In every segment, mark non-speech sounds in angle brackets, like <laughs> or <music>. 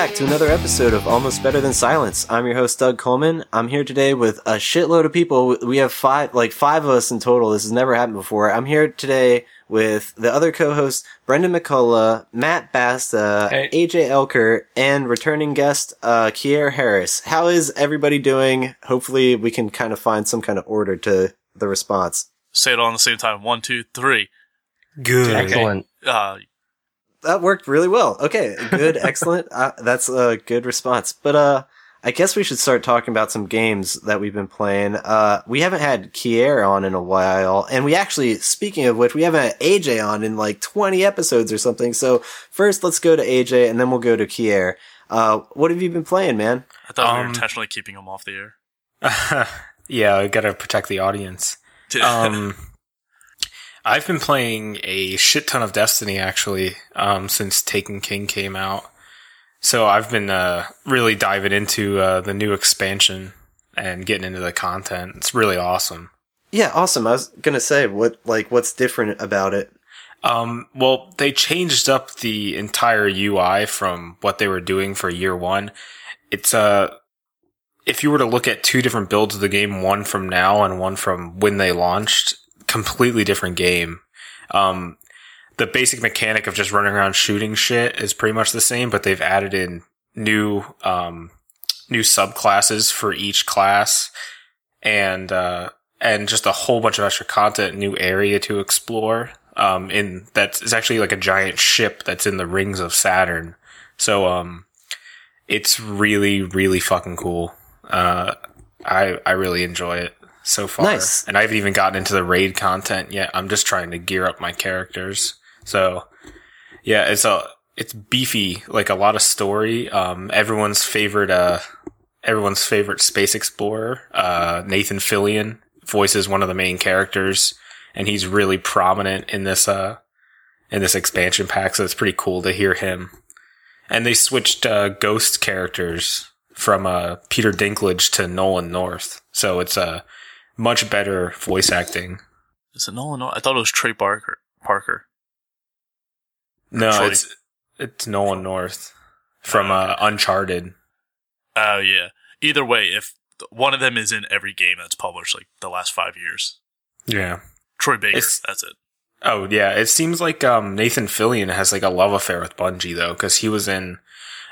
Hey everyone, welcome back to another episode of Almost Better Than Silence. I'm your host Doug Coleman. I'm here today with a shitload of people. We have five, like five of us in total. This has never happened before. I'm here today with the other co-hosts, Brendan McCullough, Matt Basta, Hey. AJ Elker, and returning guest, uh, Kier Harris. How is everybody doing? Hopefully we can kind of find some kind of order to the response. Say it all in the same time. One, two, three. Good. Excellent. Uh, That worked really well. Okay, good, <laughs> excellent. Uh, that's a good response. But uh, I guess we should start talking about some games that we've been playing. Uh, we haven't had Kier on in a while, and we actually, speaking of which, we haven't had AJ on in like 20 episodes or something. So first, let's go to AJ, and then we'll go to Kier. Uh, what have you been playing, man? I thought we were Um, intentionally keeping him off the air. <laughs> yeah, I gotta protect the audience. <laughs> Um, I've been playing a shit ton of Destiny actually, um, since Taken King came out. So I've been uh, really diving into uh, the new expansion and getting into the content. It's really awesome. Yeah, awesome. I was gonna say what, like, what's different about it? Um, well, they changed up the entire UI from what they were doing for year one. It's uh, if you were to look at two different builds of the game, one from now and one from when they launched, completely different game. Um, the basic mechanic of just running around shooting shit is pretty much the same, but they've added in new, um, new subclasses for each class and, uh, and just a whole bunch of extra content, new area to explore. Um, in that's it's actually like a giant ship that's in the rings of Saturn. So, um, it's really, really fucking cool. Uh, I, I really enjoy it so far. Nice. And I haven't even gotten into the raid content yet. I'm just trying to gear up my characters. So, yeah, it's a, it's beefy, like a lot of story. Um, everyone's favorite, uh, everyone's favorite space explorer, uh, Nathan Fillion voices one of the main characters and he's really prominent in this, uh, in this expansion pack. So it's pretty cool to hear him. And they switched, uh, ghost characters from, uh, Peter Dinklage to Nolan North. So it's, uh, much better voice acting. Is it Nolan? North? I thought it was Trey Barker. Parker. No, Troy. it's, it's Nolan North from, uh, Uncharted. Oh yeah. Either way, if one of them is in every game that's published, like the last five years, Yeah. Troy Baker. It's- that's it. Oh yeah, it seems like um, Nathan Fillion has like a love affair with Bungie though, because he was in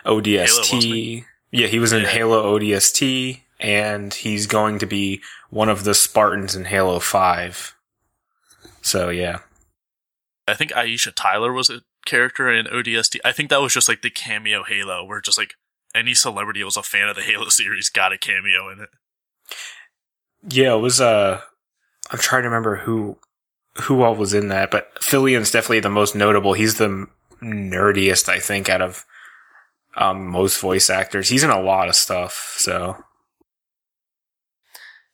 ODST. wasn't yeah, he was in Yeah. Halo ODST, and he's going to be one of the Spartans in Halo Five. So yeah, I think Aisha Tyler was a character in ODST. I think that was just like the cameo Halo, where just like any celebrity who was a fan of the Halo series got a cameo in it. yeah, it was. Uh, I'm trying to remember who who all was in that, but Fillion's definitely the most notable. He's the nerdiest, I think, out of um, most voice actors. He's in a lot of stuff. So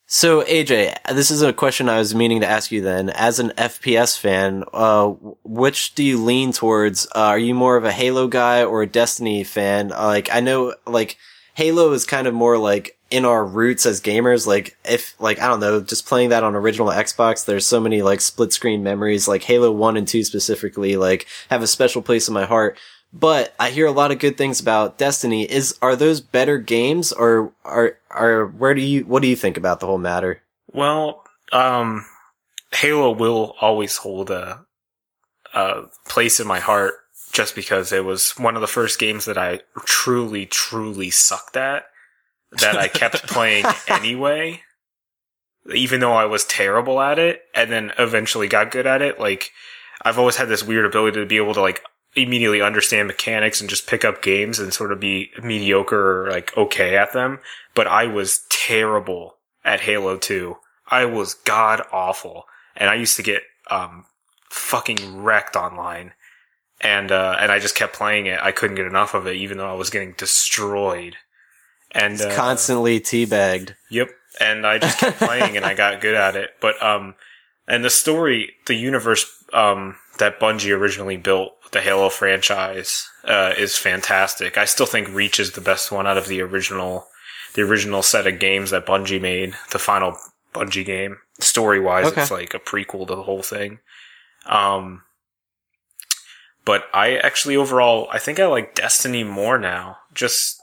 So AJ, this is a question I was meaning to ask you then. As an FPS fan, uh, which do you lean towards? Uh, are you more of a Halo guy or a Destiny fan? Uh, like, I know, like, Halo is kind of more like in our roots as gamers. Like, if, like, I don't know, just playing that on original Xbox, there's so many, like, split screen memories, like Halo 1 and 2 specifically, like, have a special place in my heart. But I hear a lot of good things about Destiny. Is are those better games or are are where do you what do you think about the whole matter? Well, um, Halo will always hold a, a place in my heart just because it was one of the first games that I truly, truly sucked at that I kept <laughs> playing anyway, even though I was terrible at it and then eventually got good at it. Like, I've always had this weird ability to be able to like immediately understand mechanics and just pick up games and sort of be mediocre or like okay at them. But I was terrible at Halo 2. I was god awful. And I used to get, um, fucking wrecked online. And, uh, and I just kept playing it. I couldn't get enough of it, even though I was getting destroyed. And, uh, constantly teabagged. Yep. And I just kept playing and I got good at it. But, um, and the story, the universe, um, that Bungie originally built, the Halo franchise, uh, is fantastic. I still think Reach is the best one out of the original, the original set of games that Bungie made, the final Bungie game. Story wise, Okay. it's like a prequel to the whole thing. Um, but I actually overall I think I like Destiny more now. Just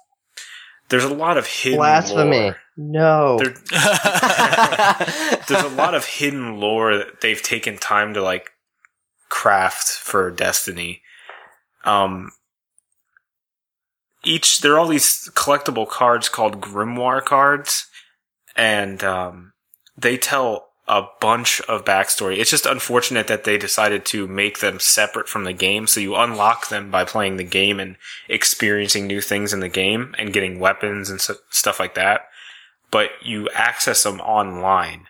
there's a lot of hidden Blasphemy. lore. No. There, <laughs> <laughs> there's a lot of hidden lore that they've taken time to like craft for Destiny. Um, each there are all these collectible cards called Grimoire cards, and um, they tell a bunch of backstory. It's just unfortunate that they decided to make them separate from the game, so you unlock them by playing the game and experiencing new things in the game and getting weapons and s- stuff like that. But you access them online,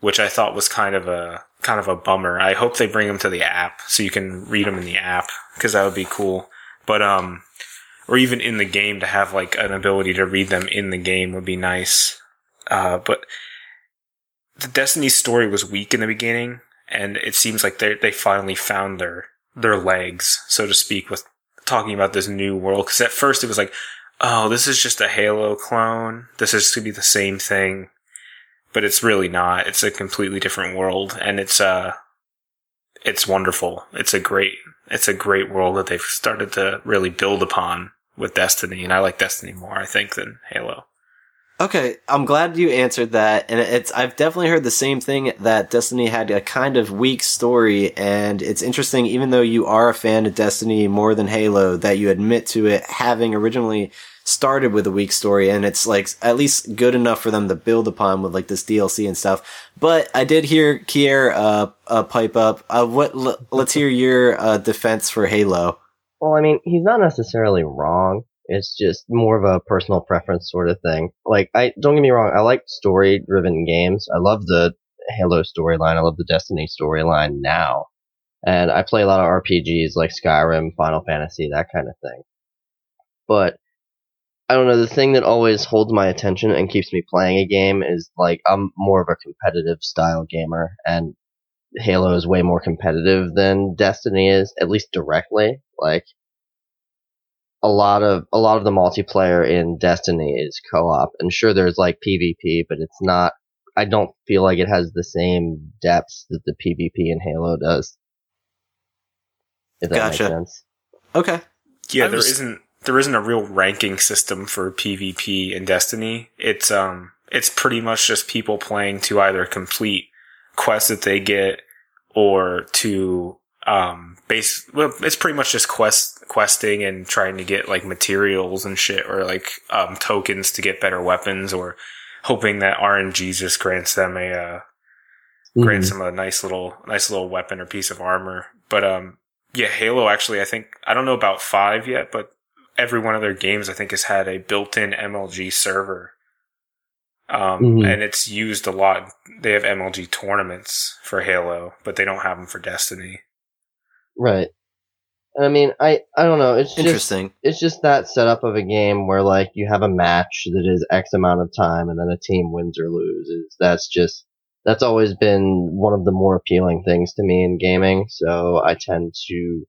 which I thought was kind of a kind of a bummer. I hope they bring them to the app so you can read them in the app because that would be cool. But um, or even in the game to have like an ability to read them in the game would be nice. Uh, but the Destiny story was weak in the beginning, and it seems like they they finally found their their legs, so to speak, with talking about this new world. Because at first it was like, oh, this is just a Halo clone. This is going to be the same thing, but it's really not. It's a completely different world, and it's uh, it's wonderful. It's a great it's a great world that they've started to really build upon with Destiny, and I like Destiny more, I think, than Halo. Okay, I'm glad you answered that, and it's I've definitely heard the same thing that Destiny had a kind of weak story, and it's interesting, even though you are a fan of Destiny more than Halo, that you admit to it having originally started with a weak story, and it's like at least good enough for them to build upon with like this DLC and stuff. But I did hear Kier uh, uh pipe up. Uh, what? L- let's hear your uh, defense for Halo. Well, I mean, he's not necessarily wrong. It's just more of a personal preference sort of thing. Like, I don't get me wrong, I like story-driven games. I love the Halo storyline. I love the Destiny storyline now, and I play a lot of RPGs like Skyrim, Final Fantasy, that kind of thing. But I don't know. The thing that always holds my attention and keeps me playing a game is like I'm more of a competitive style gamer, and Halo is way more competitive than Destiny is, at least directly. Like a lot of a lot of the multiplayer in Destiny is co-op, and sure there's like PvP, but it's not. I don't feel like it has the same depths that the PvP in Halo does. If that Gotcha. makes sense. Okay, Yeah, I there was- not there isn't a real ranking system for PvP in Destiny. It's um it's pretty much just people playing to either complete quests that they get or to um base well it's pretty much just quest questing and trying to get like materials and shit or like um tokens to get better weapons or hoping that RNG just grants them a uh grants Mhm. him a nice little nice little weapon or piece of armor. But um yeah, Halo actually I think I don't know about 5 yet, but every one of their games I think has had a built-in MLG server. Um Mhm. and it's used a lot. They have MLG tournaments for Halo, but they don't have them for Destiny. Right. I mean, I I don't know. It's just interesting. it's just that setup of a game where like you have a match that is X amount of time and then a team wins or loses. That's just that's always been one of the more appealing things to me in gaming. So I tend to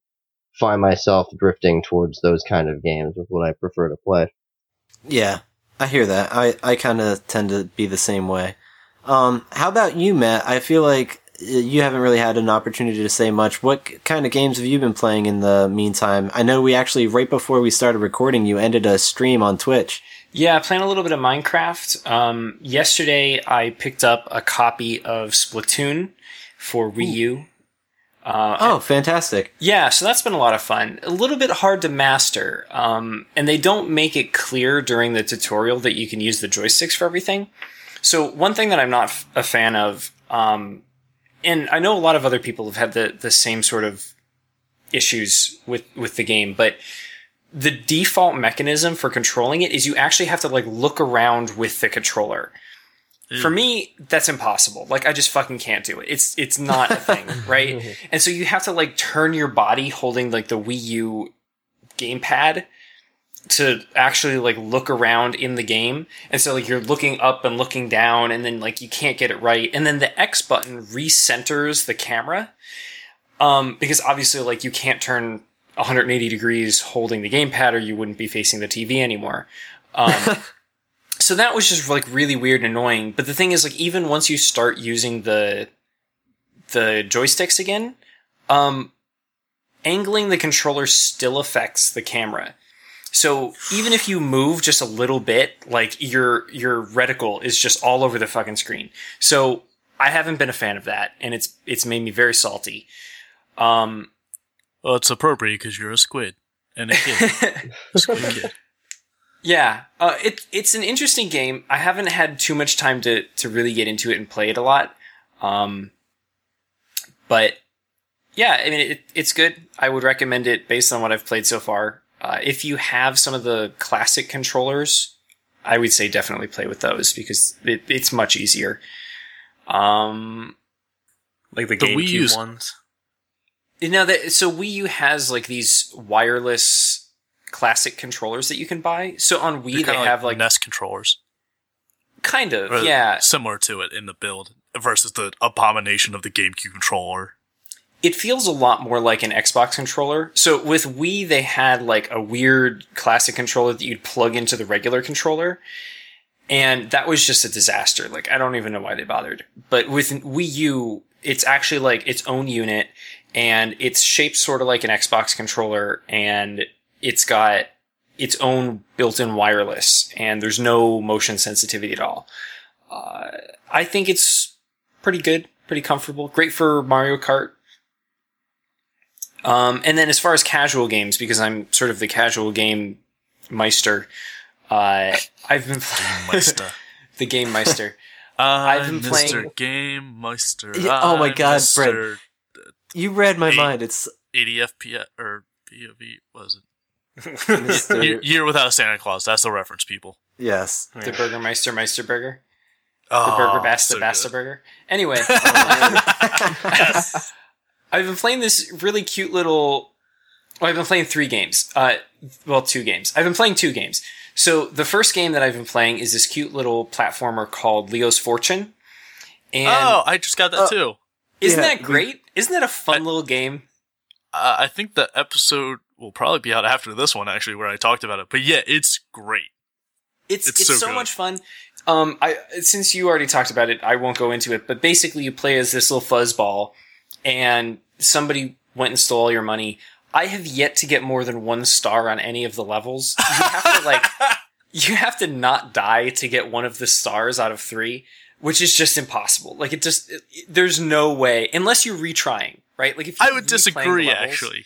find myself drifting towards those kind of games with what I prefer to play. Yeah, I hear that. I, I kind of tend to be the same way. Um, how about you, Matt? I feel like uh, you haven't really had an opportunity to say much. What kind of games have you been playing in the meantime? I know we actually, right before we started recording, you ended a stream on Twitch. Yeah, playing a little bit of Minecraft. Um, yesterday, I picked up a copy of Splatoon for Wii U. Uh, Oh, fantastic. yeah, so that's been a lot of fun. A little bit hard to master, um, and they don't make it clear during the tutorial that you can use the joysticks for everything. So one thing that I'm not f- a fan of, um, and I know a lot of other people have had the the same sort of issues with with the game, but the default mechanism for controlling it is you actually have to like look around with the controller. For me, that's impossible. Like I just fucking can't do it. It's it's not a thing, <laughs> right? And so you have to like turn your body holding like the Wii U gamepad to actually like look around in the game. And so like you're looking up and looking down and then like you can't get it right. And then the X button recenters the camera. Um, because obviously like you can't turn 180 degrees holding the gamepad or you wouldn't be facing the TV anymore. Um, <laughs> so that was just like really weird and annoying. But the thing is like even once you start using the the joysticks again, um, angling the controller still affects the camera. So even if you move just a little bit, like your your reticle is just all over the fucking screen. So I haven't been a fan of that, and it's it's made me very salty. Um, Well, it's appropriate because you're a squid and a kid. <laughs> squid kid. Yeah, uh, it it's an interesting game. I haven't had too much time to to really get into it and play it a lot. Um, but yeah, I mean it, it's good. I would recommend it based on what I've played so far. Uh, if you have some of the classic controllers, I would say definitely play with those because it, it's much easier. Um, Like the The GameCube ones. you know that so Wii U has like these wireless classic controllers that you can buy. So on Wii They're have like NES controllers. kind of or yeah. Similar to it in the build versus the abomination of the GameCube controller. it feels a lot more like an Xbox controller. So with Wii, they had like a weird classic controller that you'd plug into the regular controller. And that was just a disaster. Like, I don't even know why they bothered. But with Wii U, it's actually like its own unit and it's shaped sort of like an Xbox controller and it's got its own built-in wireless and there's no motion sensitivity at all. Uh, I think it's pretty good, pretty comfortable, great for Mario Kart. Um, and then as far as casual games, because I'm sort of the casual game meister, uh, I've been Meister. <laughs> the game meister. <laughs> I've been been playing- Mr. Game Meister. Yeah, oh my I'm God, Mr. You read my Eight. mind. It's 80 FPS or POV was it? Mr. Year, Year Without Santa Claus. That's the reference, people. yes. The Burger Meister Meister Burger. Oh, The Burger Basta so Basta good. Burger. Anyway, yes. <laughs> <laughs> I've been playing this really cute little. Well, I've been playing three games. Uh, well, two games. I've been playing two games. So the first game that I've been playing is this cute little platformer called Leo's Fortune. And oh, I just got that Oh. too. isn't yeah, that great? Isn't that a fun little game? Uh, I think the episode will probably be out after this one, actually, where I talked about it. But yeah, it's great. It's It's it's, so so, much fun. Um, I since you already talked about it, I won't go into it. But basically, you play as this little fuzzball, and somebody went and stole all your money. I have yet to get more than one star on any of the levels. You have to <laughs> like, you have to not die to get one of the stars out of three, which is just impossible. Like it just, it- there's no way unless you're retrying, right? Like if I would disagree, levels- actually.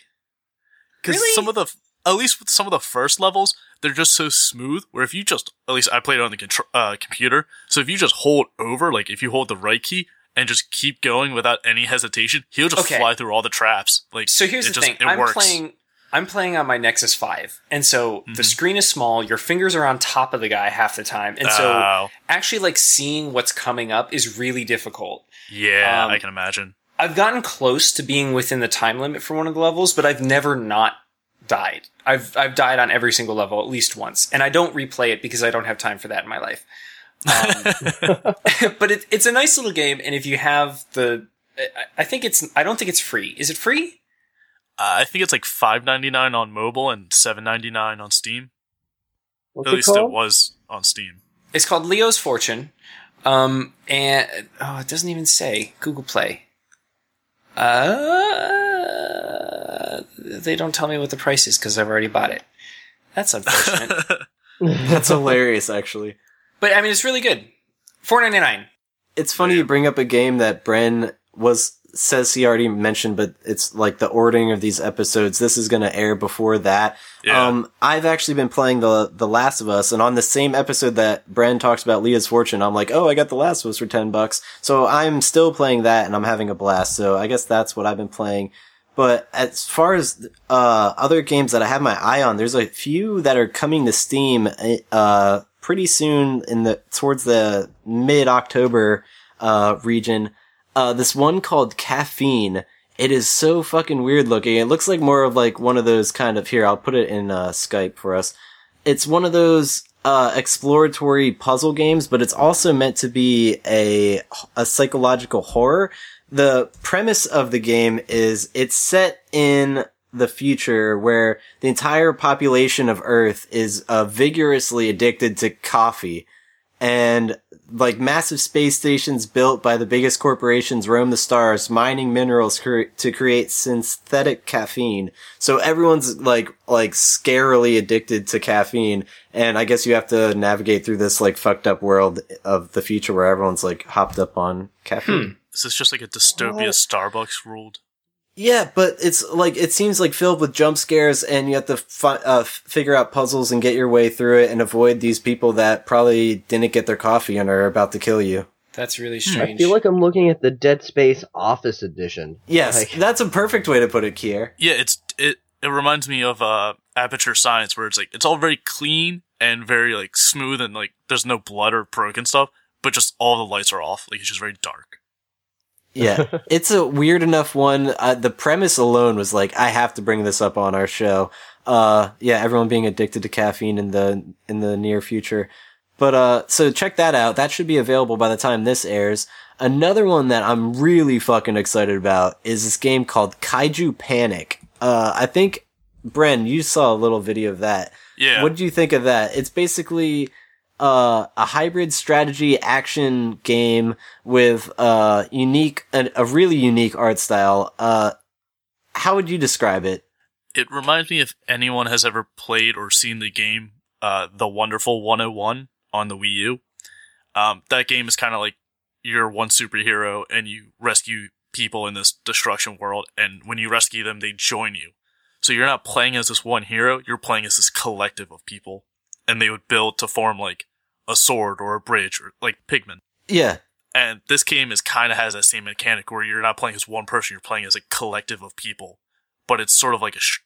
Because Really? some of the, at least with some of the first levels, they're just so smooth. Where if you just, at least I played it on the contr- uh, computer, so if you just hold over, like if you hold the right key and just keep going without any hesitation, he'll just Okay. fly through all the traps. Like So here's it the just- thing. it I'm works. playing I'm playing on my Nexus 5. And so the Mhm. screen is small, your fingers are on top of the guy half the time. And so Oh, actually like seeing what's coming up is really difficult. yeah, um, I can imagine. I've gotten close to being within the time limit for one of the levels, but I've never not died. I've I've died on every single level at least once, and I don't replay it because I don't have time for that in my life. Um, <laughs> but it, it's a nice little game, and if you have the, I, I think it's I don't think it's free. Is it free? Uh, I think it's like five ninety nine on mobile and seven ninety nine on Steam. What's At it least it was on Steam. It's called Leo's Fortune. Um, and oh, it doesn't even say Google Play. Uh, they don't tell me what the price is because I've already bought it. That's unfortunate. <laughs> That's hilarious, actually. but I mean, it's really good. Four ninety nine. It's funny you bring up a game that Bren was says he already mentioned, but it's like the ordering of these episodes. This is going to air before that. Yeah. Um, I've actually been playing the The Last of Us, and on the same episode that Bren talks about Leo's Fortune, I'm like, oh, I got The Last of Us for ten bucks. So I'm still playing that, and I'm having a blast. So I guess that's what I've been playing. But as far as uh, other games that I have my eye on, there's a few that are coming to Steam uh, pretty soon in the towards the mid October uh, region. Uh, this one called Caffeine. It is so fucking weird looking. It looks like more of like one of those kind of here. I'll put it in uh, Skype for us. It's one of those uh, exploratory puzzle games, but it's also meant to be a a psychological horror. The premise of the game is it's set in the future where the entire population of Earth is uh, vigorously addicted to coffee and like massive space stations built by the biggest corporations roam the stars, mining minerals cre- to create synthetic caffeine. So everyone's like like scarily addicted to caffeine, and I guess you have to navigate through this like fucked up world of the future where everyone's like hopped up on caffeine. Hmm. Is this just like a dystopia What? Starbucks ruled? Yeah, but it's like it seems like filled with jump scares, and you have to fi- uh, figure out puzzles and get your way through it, and avoid these people that probably didn't get their coffee and are about to kill you. That's really strange. I feel like I'm looking at the Dead Space Office Edition. Yes, Like- that's a perfect way to put it, Kier. Yeah, it's it. It reminds me of uh, Aperture Science, where it's like it's all very clean and very like smooth, and like there's no blood or broken stuff, but just all the lights are off. Like it's just very dark. Yeah, <laughs> it's a weird enough one. Uh, the premise alone was like, I have to bring this up on our show. Uh, yeah, everyone being addicted to caffeine in the in the near future. But uh, so check that out. That should be available by the time this airs. Another one that I'm really fucking excited about is this game called Kaiju Panic. Uh, I think Bren, you saw a little video of that. Yeah, What do you think of that? It's basically uh, a hybrid strategy action game with a unique, a, a really unique art style. Uh, how would you describe it? it reminds me if anyone has ever played or seen the game uh, The Wonderful 101 on the Wii U. Um, that game is kind of like you're one superhero and you rescue people in this destruction world, and when you rescue them, they join you. So you're not playing as this one hero, you're playing as this collective of people, and they would build to form like a sword or a bridge or like Pigmen. Yeah, And this game is kind of has that same mechanic where you're not playing as one person, you're playing as a collective of people. But it's sort of like a sh-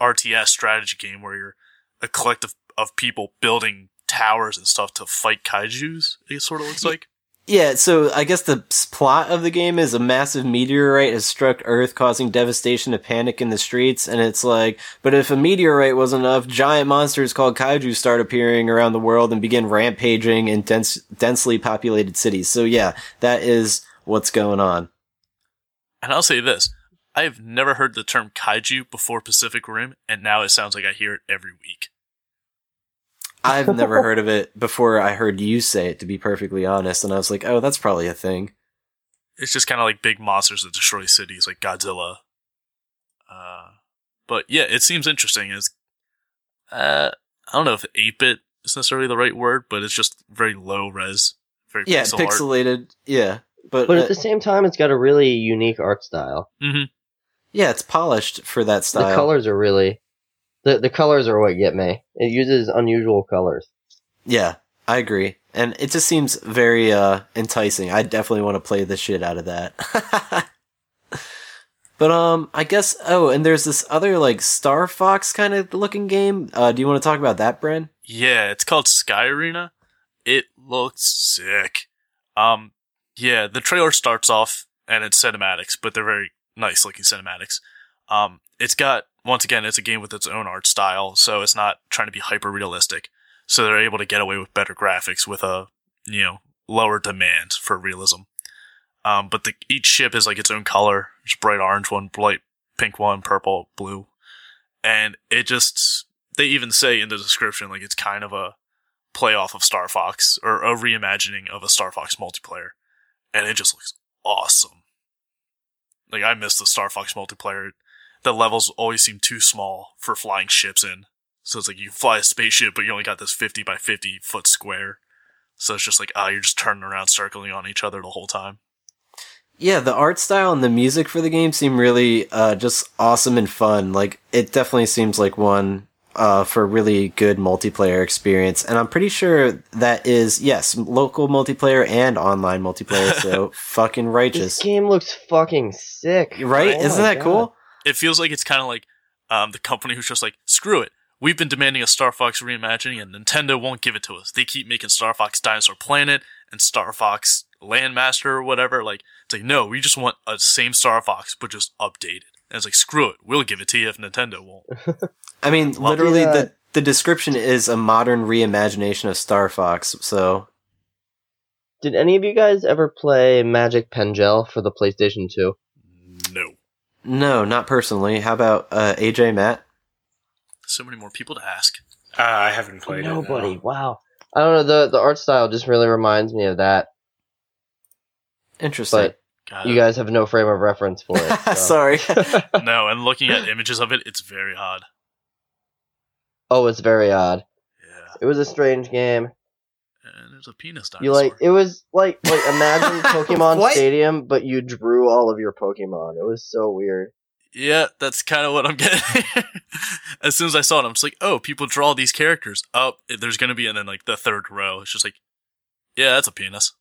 RTS strategy game where you're a collective of people building towers and stuff to fight kaiju's. It sort of looks like. Yeah. So I guess the plot of the game is a massive meteorite has struck Earth, causing devastation and panic in the streets. And it's like, but if a meteorite wasn't enough, giant monsters called kaiju start appearing around the world and begin rampaging in dense, densely populated cities. So yeah, that is what's going on. And I'll say this: I have never heard the term kaiju before Pacific Rim, and now it sounds like I hear it every week. I've never heard of <laughs> it before I heard you say it, to be perfectly honest. And I was like, oh, that's probably a thing. It's just kind of like big monsters that destroy cities, like Godzilla. Uh, but yeah, it seems interesting. It's, uh, I don't know if eight bit is necessarily the right word, but it's just very low res, very Yeah, pixel art. pixelated. Yeah. But, But uh, at the same time, it's got a really unique art style. hmm yeah, it's polished for that style. The colors are really the the colors are what get me. It uses unusual colors. Yeah, I agree. And it just seems very uh enticing. I definitely want to play the shit out of that. <laughs> but um I guess oh, and there's this other like Star Fox kind of looking game. Uh do you want to talk about that, Bren? Yeah, it's called Sky Arena. It looks sick. Um, yeah, the trailer starts off and it's cinematics, but they're very nice looking cinematics. Um, it's got once again, it's a game with its own art style, so it's not trying to be hyper realistic. So they're able to get away with better graphics with a you know lower demand for realism. Um, but the, each ship is like its own color. There's bright orange one, bright pink one, purple, blue, and it just they even say in the description like it's kind of a playoff of Star Fox or a reimagining of a Star Fox multiplayer, and it just looks awesome. Like I miss the Star Fox multiplayer. The levels always seem too small for flying ships in. So it's like you fly a spaceship, but you only got this 50 by 50 foot square. So it's just like, ah, you're just turning around, circling on each other the whole time. Yeah, the art style and the music for the game seem really uh just awesome and fun. Like it definitely seems like one uh for really good multiplayer experience. And I'm pretty sure that is yes, local multiplayer and online multiplayer, so <laughs> fucking righteous. This game looks fucking sick. Right? Oh Isn't that God. cool? It feels like it's kind of like um, the company who's just like, screw it. We've been demanding a Star Fox reimagining, and Nintendo won't give it to us. They keep making Star Fox Dinosaur Planet and Star Fox Landmaster or whatever. Like, it's like, no, we just want a same Star Fox, but just updated. And it's like, screw it. We'll give it to you if Nintendo won't. <laughs> I mean, Well, literally yeah. the the description is a modern reimagination of Star Fox. So Did any of you guys ever play Magic Pengel for the PlayStation 2? No. no, not personally. How about uh, AJ Matt? So many more people to ask. Uh, I haven't played Nobody. it. no. Wow. I don't know the the art style just really reminds me of that, Interesting. but God, you guys have no frame of reference for it. <laughs> so. Sorry. <laughs> no, and looking at images of it, it's very odd. Oh, it's very odd. Yeah, It was a strange game. And there's a penis dinosaur. You like it was like like imagine <laughs> Pokemon Stadium, but you drew all of your Pokemon. It was so weird. Yeah, that's kind of what I'm <laughs> getting. as soon as I saw it, I'm just like, oh, people draw these characters. Oh, there's gonna be, and then like the third row, it's just like, yeah, that's a penis.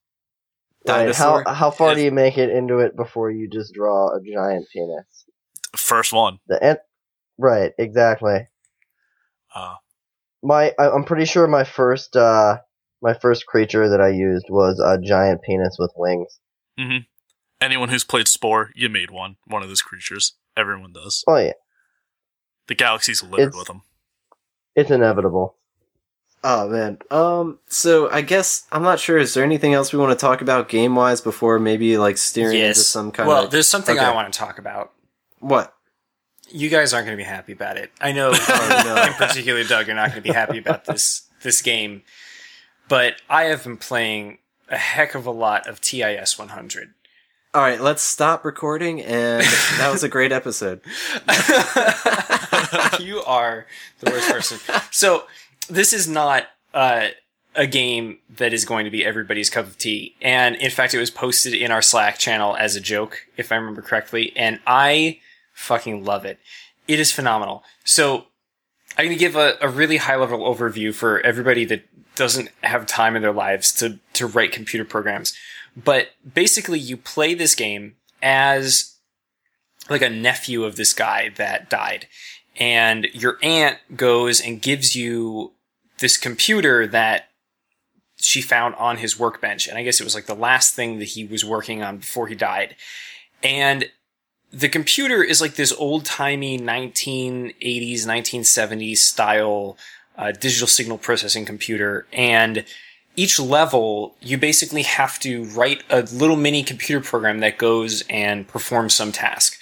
Right, how how far Yes. do you make it into it before you just draw a giant penis? First one. The en- right, exactly. Uh, My I, I'm pretty sure my first uh my first creature that I used was a giant penis with wings. hmm Anyone who's played Spore, you made one. One of those creatures. Everyone does. Oh yeah, The galaxy's littered It's- with them. it's inevitable. Oh man. Um. So I guess I'm not sure. Is there anything else we want to talk about game wise before maybe like steering into some kind well, of Well, there's something Okay. I want to talk about. what? You guys aren't going to be happy about it. I know, <laughs> Oh, no. in particular, Doug, you're not going to be happy about this this game. But I have been playing a heck of a lot of TIS 100. All right. Let's stop recording. And that was a great episode. <laughs> you are the worst person. So this is not uh, a game that is going to be everybody's cup of tea. And in fact, it was posted in our Slack channel as a joke, if I remember correctly. And I fucking love it. It is phenomenal. So I'm going to give a, a really high level overview for everybody that doesn't have time in their lives to, to write computer programs. But basically, you play this game as like a nephew of this guy that died. And your aunt goes and gives you this computer that she found on his workbench. And I guess it was like the last thing that he was working on before he died. And the computer is like this old timey 1980s, 1970s style uh, digital signal processing computer. And each level, you basically have to write a little mini computer program that goes and performs some task.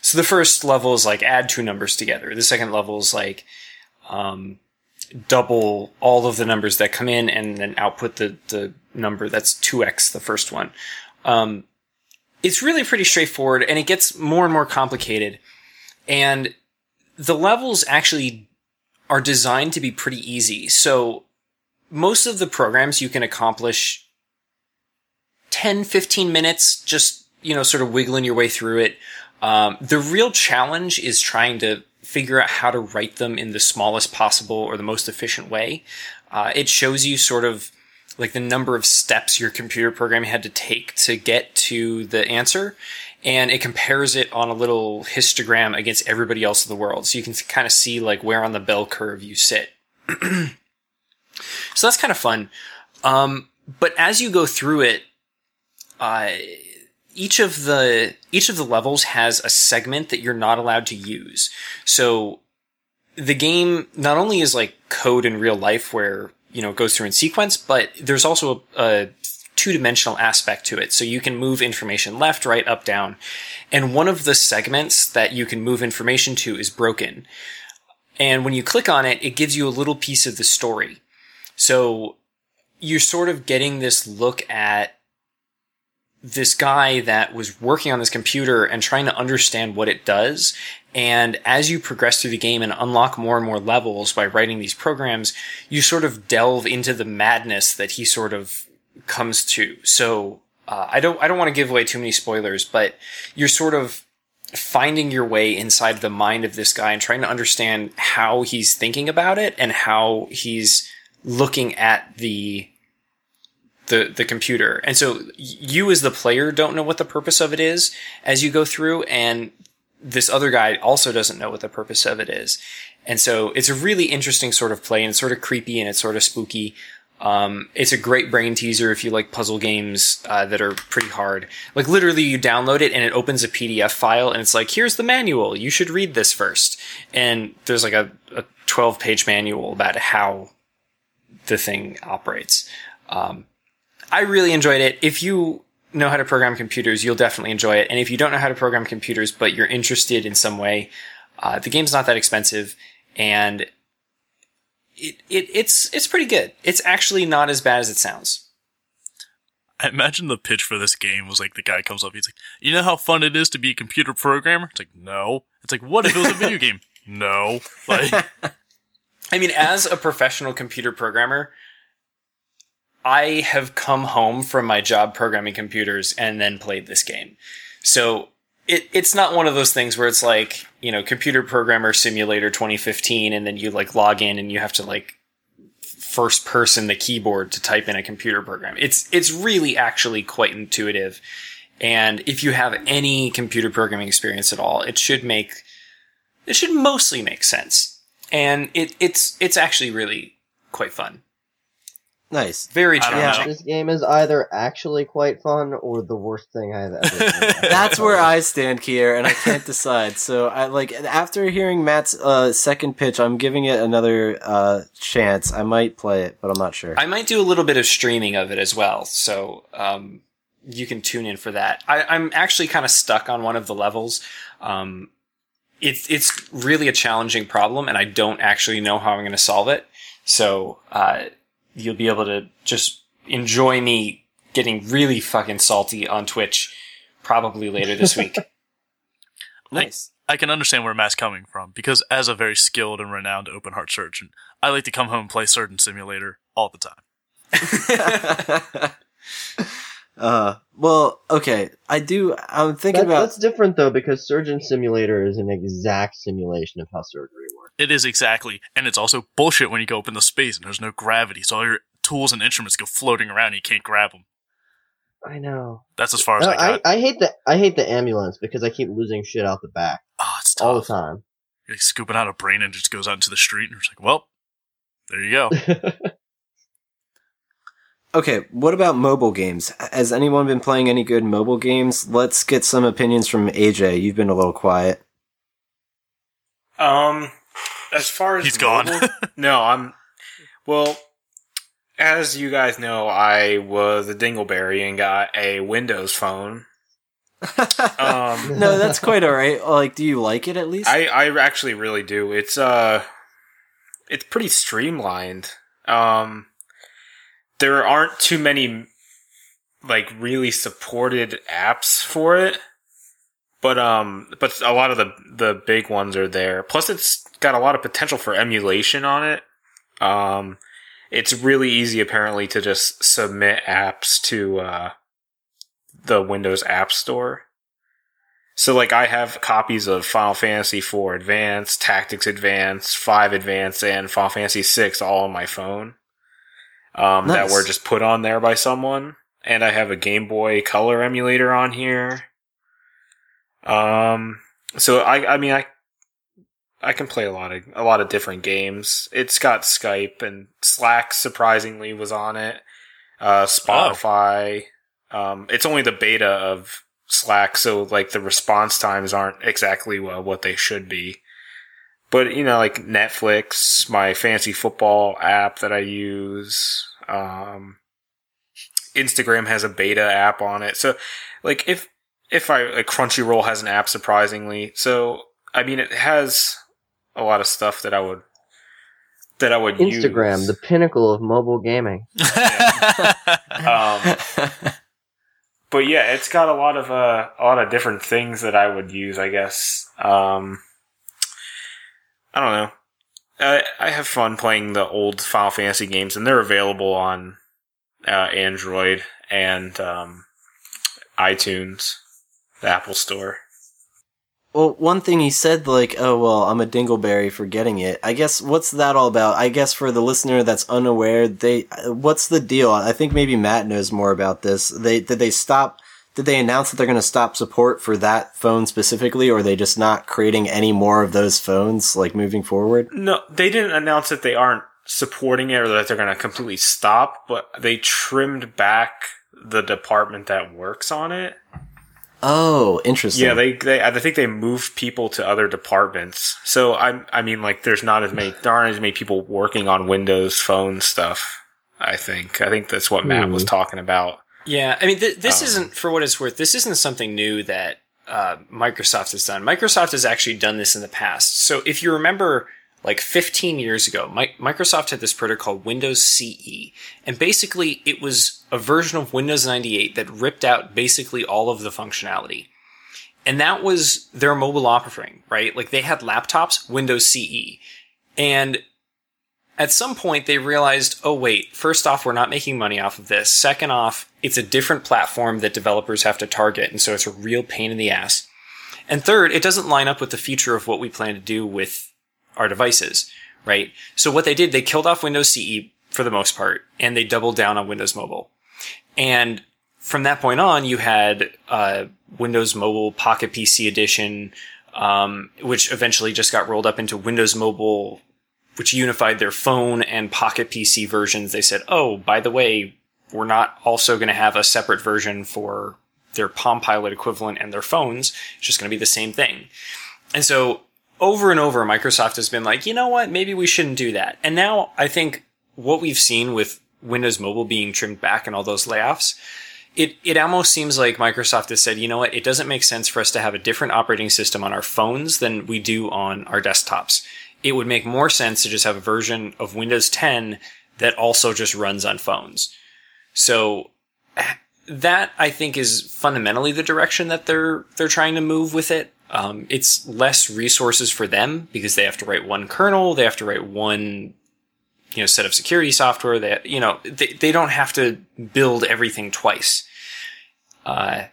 So the first level is like add two numbers together. The second level is like um, double all of the numbers that come in and then output the, the number that's 2x the first one. Um, it's really pretty straightforward and it gets more and more complicated. And the levels actually are designed to be pretty easy. So most of the programs you can accomplish 10, 15 minutes, just, you know, sort of wiggling your way through it. Um, the real challenge is trying to figure out how to write them in the smallest possible or the most efficient way. Uh, it shows you sort of like the number of steps your computer program had to take to get to the answer. And it compares it on a little histogram against everybody else in the world. So you can kind of see like where on the bell curve you sit. <clears throat> so that's kind of fun. Um, but as you go through it, uh, each of the each of the levels has a segment that you're not allowed to use. So the game not only is like code in real life where you know goes through in sequence, but there's also a, a two dimensional aspect to it. So you can move information left, right, up, down, and one of the segments that you can move information to is broken. And when you click on it, it gives you a little piece of the story. So you're sort of getting this look at this guy that was working on this computer and trying to understand what it does. And as you progress through the game and unlock more and more levels by writing these programs, you sort of delve into the madness that he sort of comes to. So uh, I don't I don't want to give away too many spoilers, but you're sort of finding your way inside the mind of this guy and trying to understand how he's thinking about it and how he's looking at the the the computer. And so you as the player don't know what the purpose of it is as you go through and this other guy also doesn't know what the purpose of it is. And so it's a really interesting sort of play and it's sort of creepy and it's sort of spooky. Um, it's a great brain teaser if you like puzzle games uh, that are pretty hard. Like literally, you download it and it opens a PDF file, and it's like, "Here's the manual. You should read this first. And there's like a, a 12 page manual about how the thing operates. Um, I really enjoyed it. If you know how to program computers, you'll definitely enjoy it. And if you don't know how to program computers, but you're interested in some way, uh, the game's not that expensive, and it, it it's it's pretty good. It's actually not as bad as it sounds. I imagine the pitch for this game was like the guy comes up, he's like, "You know how fun it is to be a computer programmer?" It's like, "No." It's like, "What if it was a video <laughs> game?" No. Like, <laughs> I mean, as a professional computer programmer, I have come home from my job programming computers and then played this game. So it, it's not one of those things where it's like, you know, computer programmer simulator 2015 and then you like log in and you have to like first person the keyboard to type in a computer program. It's, it's really actually quite intuitive. And if you have any computer programming experience at all, it should make, it should mostly make sense. And it, it's, it's actually really quite fun. Nice. Very I don't challenging. This game is either actually quite fun or the worst thing I've ever. played. <laughs> That's where I stand here, and I can't decide. So I like after hearing Matt's uh, second pitch, I'm giving it another uh, chance. I might play it, but I'm not sure. I might do a little bit of streaming of it as well, so um, you can tune in for that. I, I'm actually kind of stuck on one of the levels. Um, it's it's really a challenging problem, and I don't actually know how I'm going to solve it. So uh, you'll be able to just enjoy me getting really fucking salty on Twitch probably later this week. <laughs> nice. I can understand where Matt's coming from because as a very skilled and renowned open heart surgeon, I like to come home and play Surgeon Simulator all the time. <laughs> uh, well, okay. I do. I'm thinking That- about. that's different though because Surgeon Simulator is an exact simulation of how surgery works. It is exactly, and it's also bullshit when you go up in the space and there's no gravity, so all your tools and instruments go floating around and you can't grab them. I know. That's as far as No, I got. I, I hate the I hate the ambulance because I keep losing shit out the back oh, it's all the time. You're like scooping out a brain and it just goes out into the street, and it's like, well, there you go. <laughs> Okay, what about mobile games? Has anyone been playing any good mobile games? Let's get some opinions from AJ. You've been a little quiet. Um, as far as He's gone. <laughs> no, I'm. Well, as you guys know, I was a dingleberry and got a Windows phone. <laughs> Um, no, that's quite all right. Like, do you like it at least? I I actually really do. It's uh, it's pretty streamlined. Um, there aren't too many like really supported apps for it, but um, but a lot of the the big ones are there. Plus, it's got a lot of potential for emulation on it. Um, it's really easy apparently to just submit apps to uh the Windows App Store. So like I have copies of Final Fantasy IV Advance, Tactics Advance, 5 Advance, and Final Fantasy VI all on my phone. Um, that were just put on there by someone. And I have a Game Boy Color emulator on here. Um, so I, I mean, I, I can play a lot of, a lot of different games. It's got Skype and Slack surprisingly was on it. Uh, Spotify. Um, it's only the beta of Slack, so like the response times aren't exactly uh, what they should be. But you know, like Netflix, my fancy football app that I use, um, Instagram has a beta app on it. So, like if if I like Crunchyroll has an app, surprisingly. So I mean, it has a lot of stuff that I would that I would Instagram, use. the pinnacle of mobile gaming. <laughs> Um, but yeah, it's got a lot of uh, a lot of different things that I would use. I guess. Um, I don't know. I I have fun playing the old Final Fantasy games, and they're available on uh, Android and um, iTunes, the Apple Store. Well, one thing he said, like, oh, well, I'm a dingleberry for getting it. I guess, what's that all about? I guess for the listener that's unaware, they, what's the deal? I think maybe Matt knows more about this. They, did they stop, did they announce that they're going to stop support for that phone specifically, or are they just not creating any more of those phones, like, moving forward? No, they didn't announce that they aren't supporting it or that they're going to completely stop, but they trimmed back the department that works on it. Oh, interesting. Yeah, they, they, I think they move people to other departments. So I, I mean, like, there's not as many, there aren't as many people working on Windows Phone stuff. I think, I think that's what Matt was Hmm. talking about. Yeah, I mean, th- this Um, isn't for what it's worth. This isn't something new that uh, Microsoft has done. Microsoft has actually done this in the past. So if you remember like 15 years ago, Mi- Microsoft had this product called Windows CE. And basically, it was a version of Windows 98 that ripped out basically all of the functionality. And that was their mobile offering, right? Like they had laptops, Windows CE. And at some point they realized, oh wait, first off, we're not making money off of this. Second off, it's a different platform that developers have to target. And so it's a real pain in the ass. And third, it doesn't line up with the future of what we plan to do with our devices, right? So what they did, they killed off Windows CE for the most part, and they doubled down on Windows Mobile. And from that point on, you had uh, Windows Mobile Pocket PC Edition, um, which eventually just got rolled up into Windows Mobile, which unified their phone and Pocket PC versions. They said, "Oh, by the way, we're not also going to have a separate version for their Palm Pilot equivalent and their phones. It's just going to be the same thing." And so over and over, Microsoft has been like, you know what, maybe we shouldn't do that. And now I think what we've seen with Windows Mobile being trimmed back and all those layoffs, it, it almost seems like Microsoft has said, you know what, it doesn't make sense for us to have a different operating system on our phones than we do on our desktops. It would make more sense to just have a version of Windows 10 that also just runs on phones. So that I think is fundamentally the direction that they're they're trying to move with it. Um, it's less resources for them because they have to write one kernel, they have to write one you know set of security software. that you know they they don't have to build everything twice. Uh,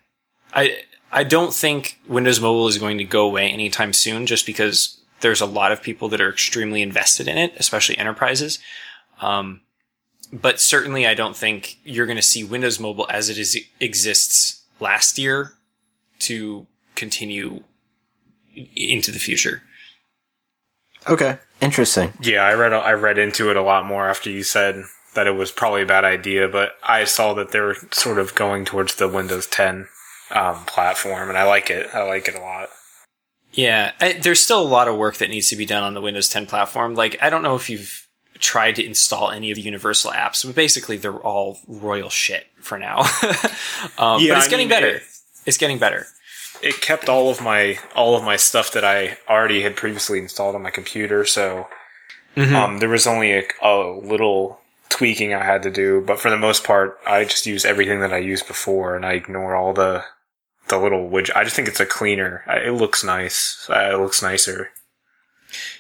I I don't think Windows Mobile is going to go away anytime soon, just because there's a lot of people that are extremely invested in it, especially enterprises. Um, but certainly, I don't think you're going to see Windows Mobile as it is exists last year to continue into the future. Okay, interesting. Yeah, I read I read into it a lot more after you said that it was probably a bad idea, but I saw that they were sort of going towards the Windows 10 um, platform, and I like it. I like it a lot. Yeah, I, there's still a lot of work that needs to be done on the Windows 10 platform. Like, I don't know if you've tried to install any of the Universal apps, but basically they're all royal shit for now. <laughs> um, Yeah, but it's I getting mean, better. it- it's getting better. It kept all of my all of my stuff that I already had previously installed on my computer, so um, there was only a, a little tweaking I had to do. But for the most part, I just use everything that I used before, and I ignore all the the little widget. I just think it's a cleaner. It looks nice. Uh, It looks nicer.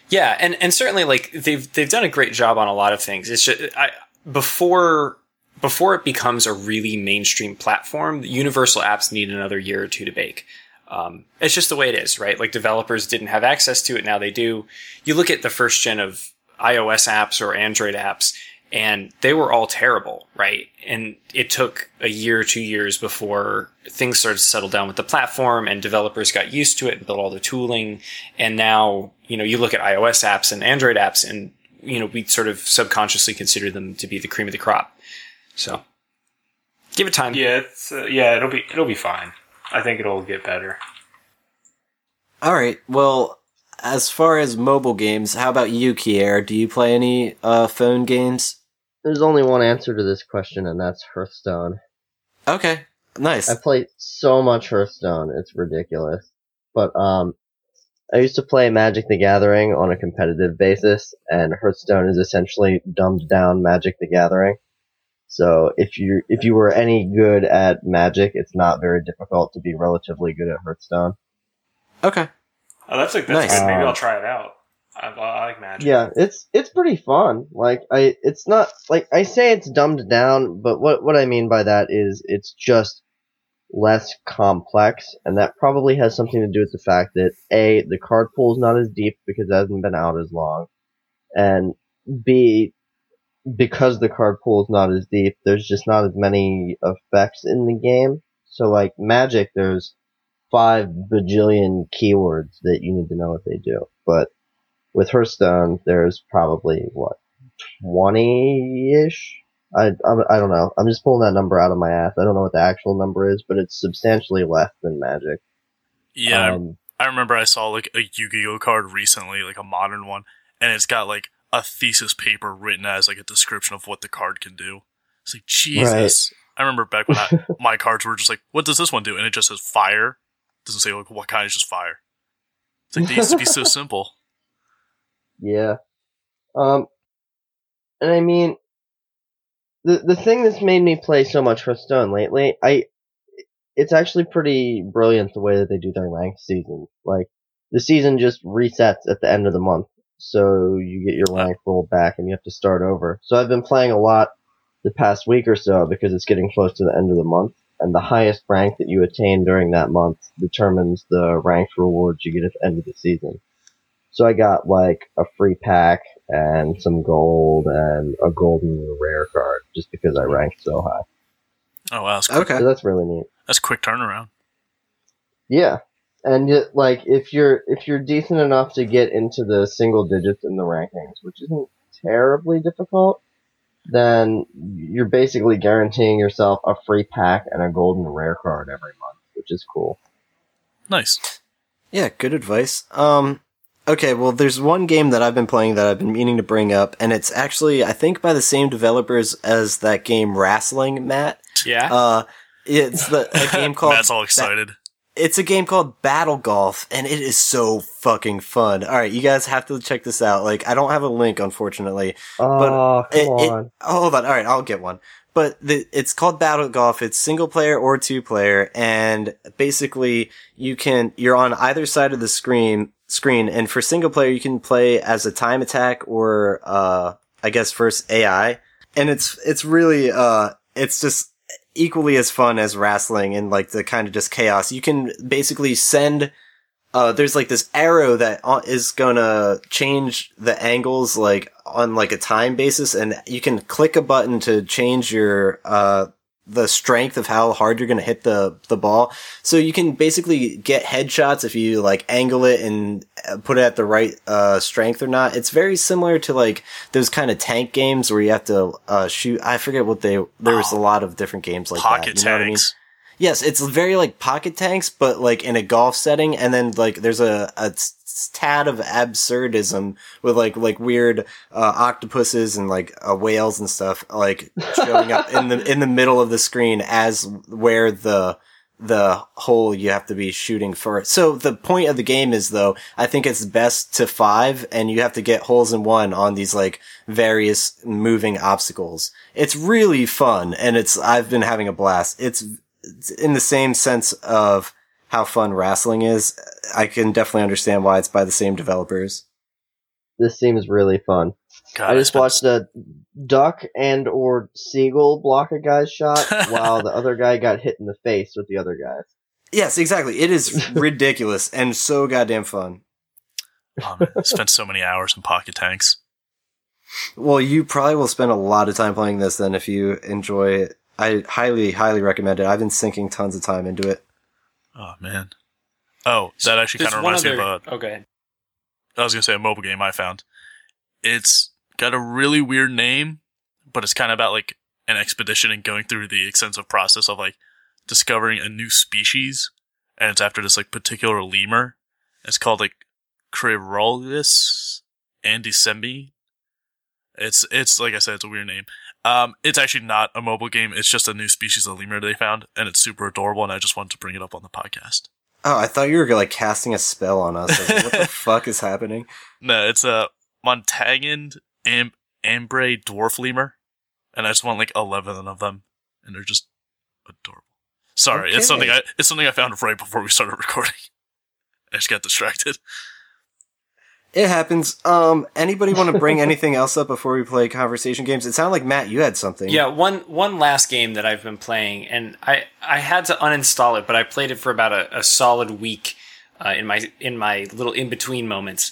Yeah, and and certainly like they've they've done a great job on a lot of things. It's just I before before it becomes a really mainstream platform, Universal apps need another year or two to bake. Um, it's just the way it is, right? Like developers didn't have access to it, now they do. You look at the first gen of iOS apps or Android apps, and they were all terrible, right? And it took a year or two years before things started to settle down with the platform and developers got used to it and built all the tooling. And now, you know, you look at iOS apps and Android apps and, you know, we sort of subconsciously consider them to be the cream of the crop. So give it time. Yeah, uh, yeah. It'll be it'll be fine. I think it'll get better. All right. Well, as far as mobile games, how about you, Kier? Do you play any uh, phone games? There's only one answer to this question, and that's Hearthstone. Okay, nice. I play so much Hearthstone, it's ridiculous. But um, I used to play Magic the Gathering on a competitive basis, and Hearthstone is essentially dumbed down Magic the Gathering. So if you if you were any good at Magic, it's not very difficult to be relatively good at Hearthstone. Okay. Oh, that's like that's Nice. good. Maybe Uh, I'll try it out. I, I like Magic. Yeah, it's it's pretty fun. Like I, it's not like I say it's dumbed down, but what what I mean by that is it's just less complex, and that probably has something to do with the fact that a the card pool is not as deep because it hasn't been out as long, and b because the card pool is not as deep, there's just not as many effects in the game. So like Magic, there's five bajillion keywords that you need to know what they do, but with Hearthstone, there's probably what twenty ish. I, I I don't know. I'm just pulling that number out of my ass. I don't know what the actual number is, but it's substantially less than Magic. Yeah, Um, I remember I saw like a Yu-Gi-Oh card recently, like a modern one, and it's got like a thesis paper written as like a description of what the card can do. It's like Jesus. I remember back when I, <laughs> my cards were just like, "What does this one do?" And it just says fire. It doesn't say like what kind. It's just fire. It's like they used to be so <laughs> simple. Yeah. Um, and I mean, the the thing that's made me play so much Hearthstone lately, I, it's actually pretty brilliant the way that they do their ranked season. Like, the season just resets at the end of the month, so you get your rank rolled back and you have to start over. So I've been playing a lot the past week or so because it's getting close to the end of the month, and the highest rank that you attain during that month determines the ranked rewards you get at the end of the season. So I got like a free pack and some gold and a golden rare card just because I ranked so high. Oh wow, that's quick. Okay. So that's really neat. That's quick turnaround. Yeah. And yet, like if you're if you're decent enough to get into the single digits in the rankings, which isn't terribly difficult, then you're basically guaranteeing yourself a free pack and a golden rare card every month, which is cool. Nice. Yeah, good advice. Um, okay, well, there's one game that I've been playing that I've been meaning to bring up, and it's actually, I think, by the same developers as that game Wrestling, Matt. Yeah. Uh, it's the a game <laughs> called. Matt's all excited. It's a game called Battle Golf, and it is so fucking fun. All right, you guys have to check this out. Like, I don't have a link, unfortunately. Oh, come It- it- on. hold on. All right, I'll get one. But the, it's called Battle Golf. It's single player or two player, and basically you can you're on either side of the screen screen. And for single player, you can play as a time attack or uh, I guess first AI. And it's it's really uh, it's just equally as fun as wrestling and like the kind of just chaos. You can basically send uh, there's like this arrow that uh, gonna change the angles like on like a time basis and you can click a button to change your uh the strength of how hard you're gonna hit the the ball. So you can basically get headshots if you like angle it and uh, put it at the right uh strength or not. It's very similar to like those kind of tank games where you have to uh shoot i forget what they there was a lot of different games like Pocket that you know what I mean? Yes, it's very like pocket tanks, but like in a golf setting, and then like there's a, a tad of absurdism with like like weird uh, octopuses and like uh, whales and stuff like showing up in the <laughs> in the middle of the screen as where the the hole you have to be shooting for. So the point of the game is though, I think it's best to five and you have to get holes in one on these like various moving obstacles. It's really fun and it's, I've been having a blast. It's, it's in the same sense of how fun wrestling is. I can definitely understand why it's by the same developers. This seems really fun. God, I just spent- watched a duck and or seagull block a guy's shot <laughs> while the other guy got hit in the face with the other guys. Yes, exactly. It is <laughs> ridiculous and so goddamn fun. Oh, man, I spent so many hours in pocket tanks. Well, you probably will spend a lot of time playing this then if you enjoy it. I highly, highly recommend it. I've been sinking tons of time into it. Oh man. Oh, that actually kind of reminds me of a. oh. I was gonna say a mobile game I found. It's got a really weird name, but it's kind of about like an expedition and going through the extensive process of like discovering a new species, and it's after this like particular lemur. It's called like Cheirogaleus andysabini. It's it's like I said, it's a weird name. Um, it's actually not a mobile game. It's just a new species of lemur they found, and it's super adorable. And I just wanted to bring it up on the podcast. Oh, I thought you were like casting a spell on us. Like, what the <laughs> fuck is happening? No, it's a Montagne Am- Ambre dwarf lemur, and I just want like eleven of them, and they're just adorable. Sorry, Okay. it's something I it's something I found right before we started <laughs> recording. I just got distracted. It happens. Um, anybody want to bring <laughs> anything else up before we play conversation games? It sounded like Matt, you had something. Yeah, one one last game that I've been playing, and I I had to uninstall it, but I played it for about a, a solid week uh, in my in my little in between moments.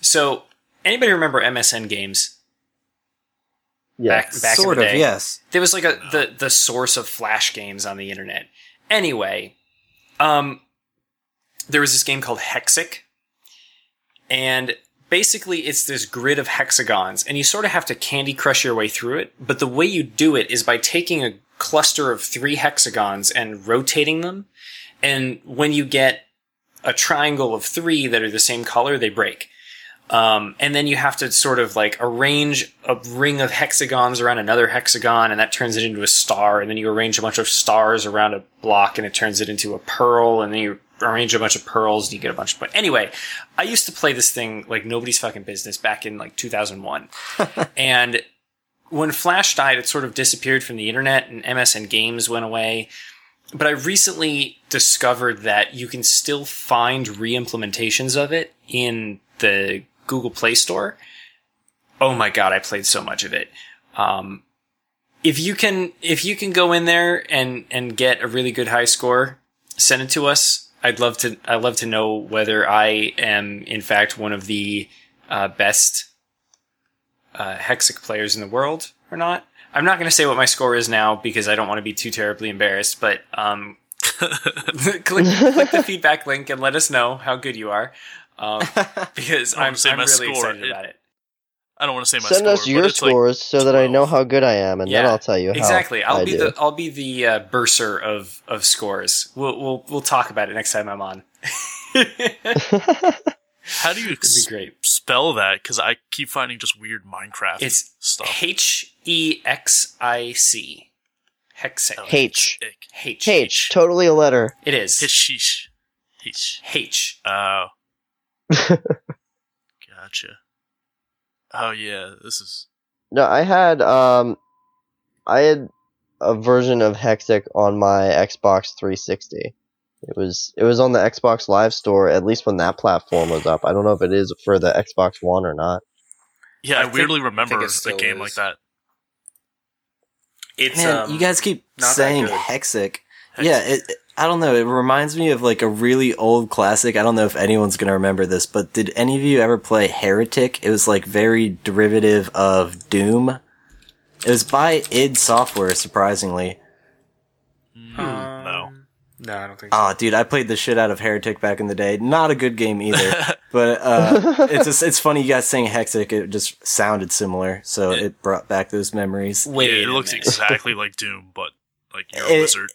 So, anybody remember MSN games? Yeah. Back, back sort in the of. Yes. There was like a the the source of flash games on the internet. Anyway, um, there was this game called Hexic, and basically it's this grid of hexagons, and you sort of have to Candy Crush your way through it. But the way you do it is by taking a cluster of three hexagons and rotating them, and when you get a triangle of three that are the same color, they break. Um, and then you have to sort of like arrange a ring of hexagons around another hexagon, and that turns it into a star. And then you arrange a bunch of stars around a block, and it turns it into a pearl. And then you arrange a bunch of pearls and you get a bunch of. But anyway, I used to play this thing like nobody's fucking business back in like 2001, <laughs> and when Flash died, it sort of disappeared from the internet and MSN Games went away. But I recently discovered that you can still find re-implementations of it in the Google Play Store. Oh my god, I played so much of it. Um, if you can, if you can go in there and and get a really good high score, send it to us. I'd love to. I'd love to know whether I am in fact one of the uh, best uh, Hexic players in the world or not. I'm not going to say what my score is now because I don't want to be too terribly embarrassed. But um, <laughs> <laughs> click, click the feedback link and let us know how good you are, um, <laughs> because I'm, I'm really score. excited It- about it. I don't want to say my Send score. us but your it's like scores so that I know how good I am, and then I'll tell you how Exactly. I'll I be do. the I'll be the uh, bursar of of scores. We'll we'll we'll talk about it next time I'm on. <laughs> <laughs> How do you It'd be great. spell that? Because I keep finding just weird Minecraft It's stuff. H E X I C. Hexic. H. H. H, totally a letter. It is. Hishish. Hish. H. Oh. <laughs> gotcha. Oh yeah, this is No, I had um, I had a version of Hexic on my Xbox 360. It was it was on the Xbox Live Store at least when that platform was up. I don't know if it is for the Xbox One or not. yeah. I I, think- weirdly I remember think a game is. like that. It's Man, um, you guys keep saying good. Hexic. Yeah, it, it- I don't know. It reminds me of like a really old classic. I don't know if anyone's gonna remember this, but did any of you ever play Heretic? It was like very derivative of Doom. It was by id Software, surprisingly. Mm, um, no. No, I don't think so. Oh, dude, I played the shit out of Heretic back in the day. Not a good game either, <laughs> but uh, <laughs> it's just, it's funny you guys saying Hexic. It just sounded similar, so Yeah. it brought back those memories. Wait. yeah, it looks minute. exactly <laughs> like Doom, but like you're a It- wizard.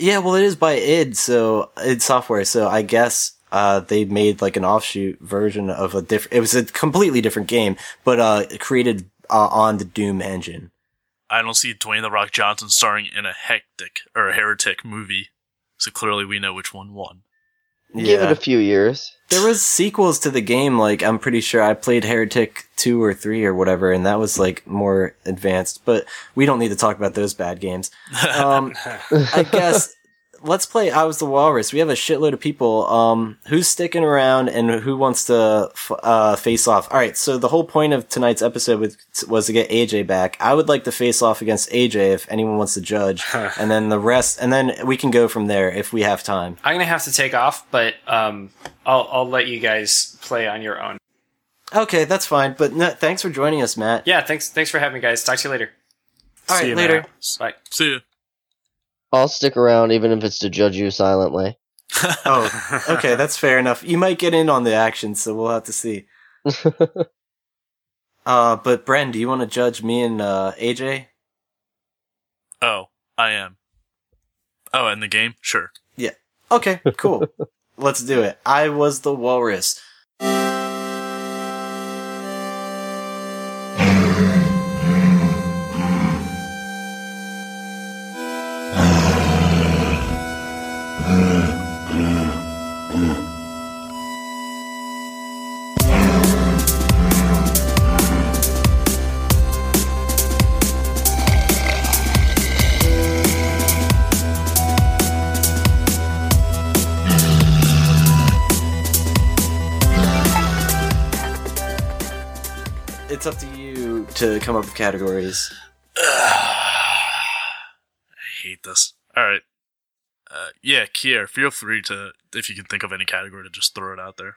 Yeah, well, it is by id, so id Software. So I guess uh, they made like an offshoot version of a different. It was a completely different game, but uh, created uh, on the Doom engine. I don't see Dwayne the Rock Johnson starring in a hectic or a heretic movie, so clearly we know which one won. Give it a few years. there was sequels to the game. Like I'm pretty sure I played Heretic two or three or whatever, and that was like more advanced. But we don't need to talk about those bad games. <laughs> Um, I guess let's play I was the walrus. We have a shitload of people. Um, who's sticking around and who wants to f- uh, face off? All right. So the whole point of tonight's episode was, was to get AJ back. I would like to face off against AJ if anyone wants to judge, <laughs> and then the rest, and then we can go from there if we have time. I'm gonna have to take off, but um, I'll I'll let you guys play on your own. Okay, that's fine. But no, thanks for joining us, Matt. Yeah. Thanks. Thanks for having me, guys. Talk to you later. All See right, you, later. Matt. Bye. See ya. I'll stick around even if it's to judge you silently. Oh, <laughs> okay, that's fair enough. You might get in on the action, so we'll have to see. <laughs> Uh, but Bren, do you want to judge me and uh, AJ? Oh, I am. Oh, and the game? Sure. Yeah. Okay, cool. <laughs> Let's do it. I was the walrus. It's up to you to come up with categories. <sighs> I hate this. All right. Uh, yeah, Kier, feel free to, if you can think of any category, to just throw it out there.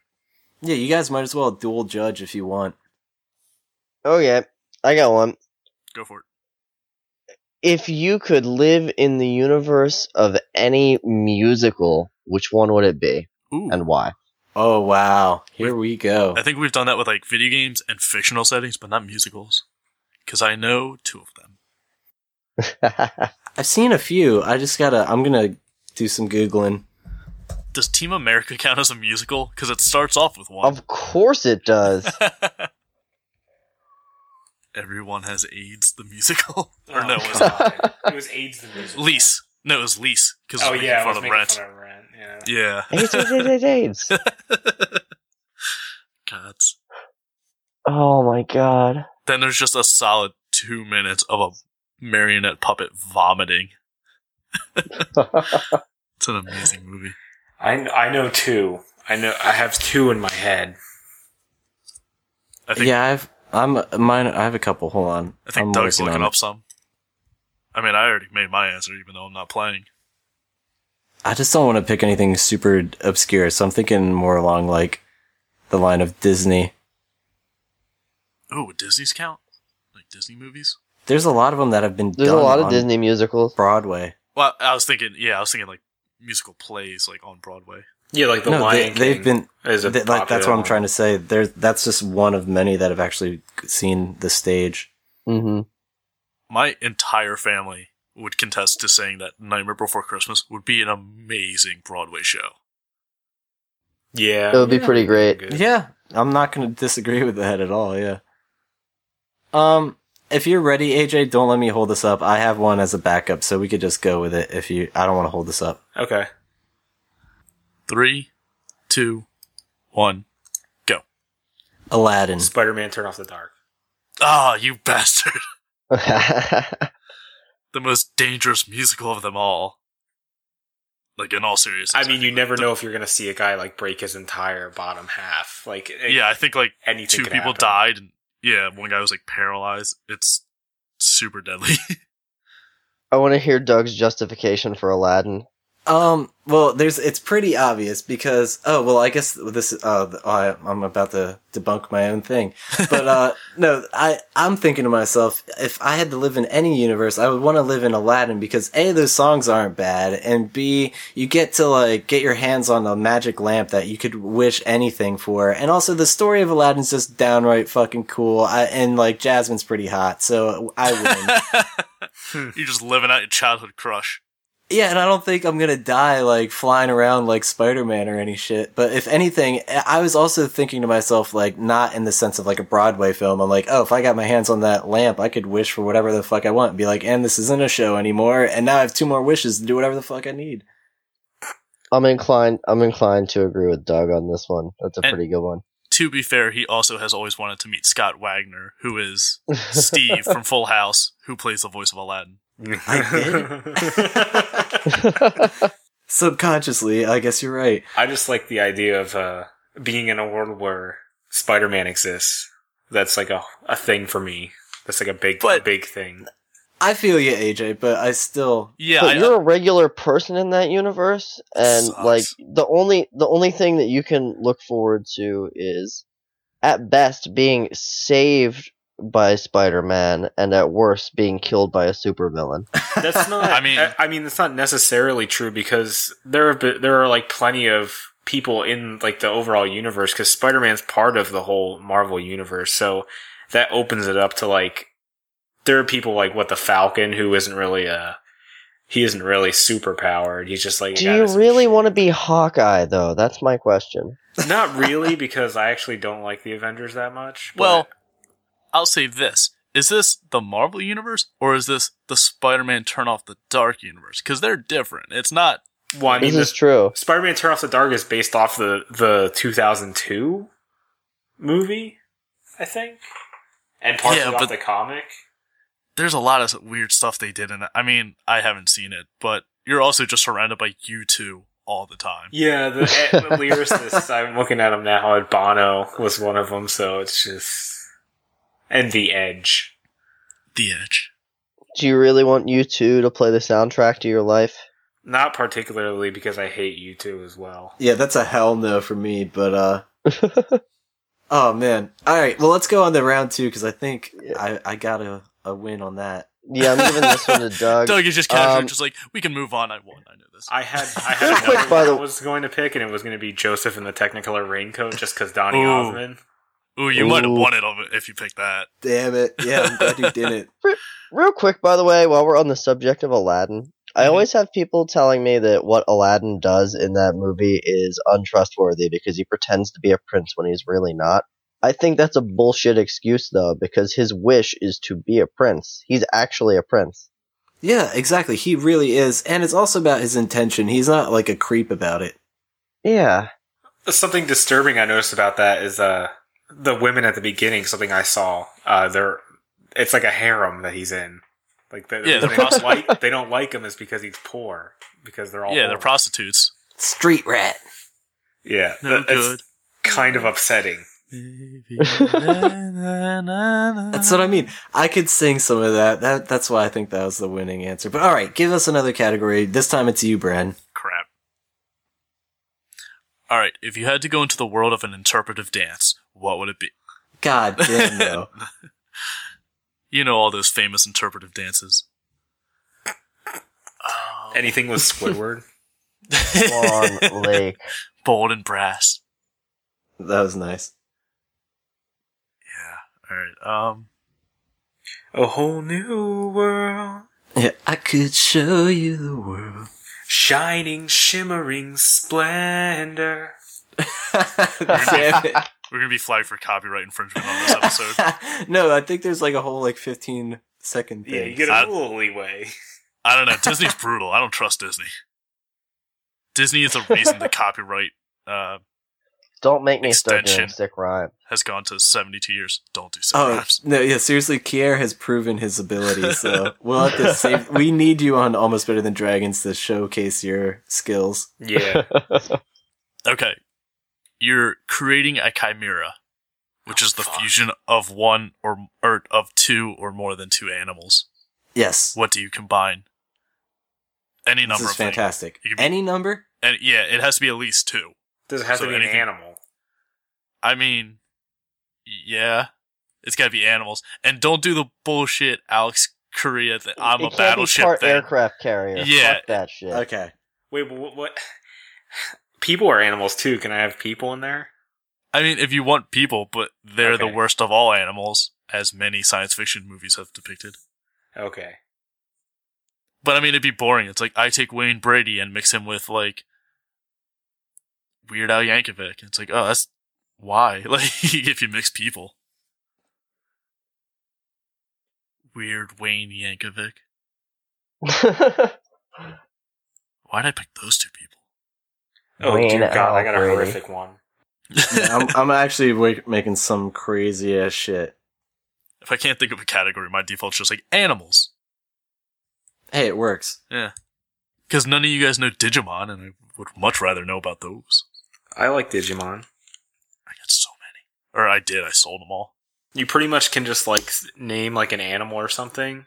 Yeah, you guys might as well dual judge if you want. Oh, yeah. I got one. Go for it. If you could live in the universe of any musical, which one would it be Ooh. and why? Oh wow, here we go. I think we've done that with like video games and fictional settings, but not musicals. Because I know two of them. <laughs> I've seen a few. I just gotta. I'm gonna do some googling. Does Team America count as a musical? Because it starts off with one. of course it does. <laughs> Everyone has AIDS, the musical. <laughs> or Oh, no, it was God. it was AIDS the musical. Lease. No, it was Lease. Because Oh making yeah, I fun was making Rent. fun of Rent. Yeah. Yeah. AIDS, AIDS, AIDS, AIDS, AIDS. Gods. Oh my god. Then there's just a solid two minutes of a marionette puppet vomiting. <laughs> It's an amazing movie. I I know two. I know I have two in my head. I think Yeah, I've I'm mine. I have a couple. Hold on. I think I'm Doug's working looking on up some. I mean, I already made my answer, even though I'm not playing. I just don't want to pick anything super obscure, so I'm thinking more along like the line of Disney. Oh, would Disney's count? Like Disney movies? There's a lot of them that have been. There's a lot of Disney musicals. Broadway. Well, I was thinking, yeah, I was thinking like musical plays, like on Broadway. Yeah, like the no, they, Lion they've been is a Th- like that's what I'm trying to say. There's that's just one of many that have actually seen the stage. hmm My entire family would contest to saying that Nightmare Before Christmas would be an amazing Broadway show. Yeah, It would be yeah, pretty great. good. Yeah, I'm not going to disagree with that at all. Yeah. Um, if you're ready, AJ, don't let me hold this up. I have one as a backup, so we could just go with it. If you, I don't want to hold this up. Okay. Three, two, one, go. Aladdin. Spider-Man: Turn Off the Dark. Ah, you bastard. <laughs> <laughs> The most dangerous musical of them all. Like, in all seriousness. I mean, you never like, know if you're gonna see a guy like break his entire bottom half. Like, the- Yeah, I think like anything. two people happen. died. And, yeah, one guy was like paralyzed. It's super deadly. <laughs> I want to hear Doug's justification for Aladdin. Um, well, there's, it's pretty obvious because, oh, well, I guess this, uh, I, I'm about to debunk my own thing. But, uh, <laughs> no, I, I'm thinking to myself, if I had to live in any universe, I would want to live in Aladdin because A, those songs aren't bad, and B, you get to, like, get your hands on a magic lamp that you could wish anything for. And also, the story of Aladdin's just downright fucking cool, I, and, like, Jasmine's pretty hot, so I win. <laughs> You're just living out your childhood crush. Yeah, and I don't think I'm gonna die like flying around like Spider Man or any shit. But if anything, I was also thinking to myself, like, not in the sense of like a Broadway film. I'm like, oh, if I got my hands on that lamp, I could wish for whatever the fuck I want and be like, and this isn't a show anymore. And now I have two more wishes to do whatever the fuck I need. I'm inclined. I'm inclined to agree with Doug on this one. That's a And- pretty good one. To be fair, he also has always wanted to meet Scott Weinger, who is Steve <laughs> from Full House, who plays the voice of Aladdin. <laughs> Subconsciously, I guess you're right. I just like the idea of uh, being in a world where Spider-Man exists. That's like a a thing for me. That's like a big But- big thing. I feel you, AJ, but I still. Yeah, but I, you're a regular person in that universe, and Sucks. like the only the only thing that you can look forward to is, at best, being saved by Spider-Man, and at worst, being killed by a supervillain. <laughs> That's <laughs> not. I mean- I, I mean, that's not necessarily true because there have been, there are like plenty of people in like the overall universe because Spider-Man's part of the whole Marvel universe, so that opens it up to like there are people like what the Falcon who isn't really a he isn't really super powered. He's just like Do you really want to be Hawkeye, though? That's my question. Not really because I actually don't like the Avengers that much. but- well, I'll say this. Is this the Marvel universe or is this the Spider-Man Turn Off the Dark universe? Because they're different. It's not. well, I mean, This is the- true. Spider-Man: Turn Off the Dark is based off the the 2002 movie, I think, and partially Yeah, off the comic. There's a lot of weird stuff they did in it. I mean, I haven't seen it, but you're also just surrounded by you two all the time. Yeah, the, <laughs> the lyricists. I'm looking at them now. And Bono was one of them, so it's just and the Edge. The Edge. Do you really want you two to play the soundtrack to your life? Not particularly because I hate you two as well. Yeah, that's a hell no for me, but, uh. <laughs> oh, man. Alright, well, let's go on to round two because I think I, I got a, a win on that. Yeah, I'm giving this one to <laughs> Doug. Doug is just casually um, just like, we can move on. I won. I know this. I had I had Real <laughs> quick, another by one I was going to pick, and it was going to be Joseph in the Technicolor raincoat, just because Donny Ooh. Osmond. Ooh, you might have won it if you picked that. Damn it. Yeah, I'm glad you <laughs> didn't. Real quick, by the way, while we're on the subject of Aladdin, I Mhm. always have people telling me that what Aladdin does in that movie is untrustworthy because he pretends to be a prince when he's really not. I think that's a bullshit excuse, though, because his wish is to be a prince. He's actually a prince. Yeah, exactly. He really is. And it's also about his intention. He's not like a creep about it. Yeah. Something disturbing I noticed about that is uh the women at the beginning. Something I saw. Uh, they're it's like a harem that he's in. Like the, Yeah, they they're don't like they don't like him is because he's poor because they're all yeah, they're prostitutes. Street rat. yeah No that- it's good. kind of upsetting. That's what I mean. I could sing some of that. That that's why I think that was the winning answer. But all right, give us another category. This time it's you, Bren. Crap. All right, if you had to go into the world of an interpretive dance, what would it be? God damn <laughs> no. You know all those famous interpretive dances. Oh, Anything with Squidward. <laughs> Swan Lake. bold and brass. that was nice. Yeah. All right. Um. a whole new world, Yeah, I could show you the world. shining, shimmering splendor. <laughs> Damn it. We're gonna be flagged for copyright infringement on this episode. <laughs> no, I think there's like a whole like 15 second thing. Yeah, you get I- a little leeway. I don't know. Disney's brutal. I don't trust Disney. Disney is the reason the copyright uh, Don't make me start doing Extension. sick rhyme. has gone to 72 years. Don't do so. Oh raps. no! Yeah, seriously, Kier has proven his ability. <laughs> So we'll have to save. We need you on Almost Better Than Dragons to showcase your skills. Yeah. <laughs> Okay. You're creating a chimera, which Oh, is the fuck. fusion of one or, or of two or more than two animals. Yes, What do you combine? Any this number is of fantastic. You can be- Any number? And yeah, it has to be at least two. Does it have So to be an animal? I mean, yeah, it's got to be animals. And don't do the bullshit, Alex Korea. That I'm it a can't battleship be part thing. aircraft carrier. Yeah. Fuck that shit. Okay. Wait, what, what? <laughs> People are animals too. Can I have people in there? I mean, if you want people, but they're the worst of all animals, as many science fiction movies have depicted. Okay. But I mean, it'd be boring. It's like I take Wayne Brady and mix him with like Weird Al Yankovic. It's like, oh, that's why. <laughs> Like, if you mix people, weird Wayne Yankovic. <laughs> Why'd I pick those two people? Oh Wayne dear God, I got a horrific one. Yeah, I'm, I'm actually wa- making some crazy ass shit. If I can't think of a category, my default's just like animals. Hey, it works. Yeah. Because none of you guys know Digimon, and I would much rather know about those. I like Digimon. I got so many. Or I did, I sold them all. You pretty much can just like name like an animal or something,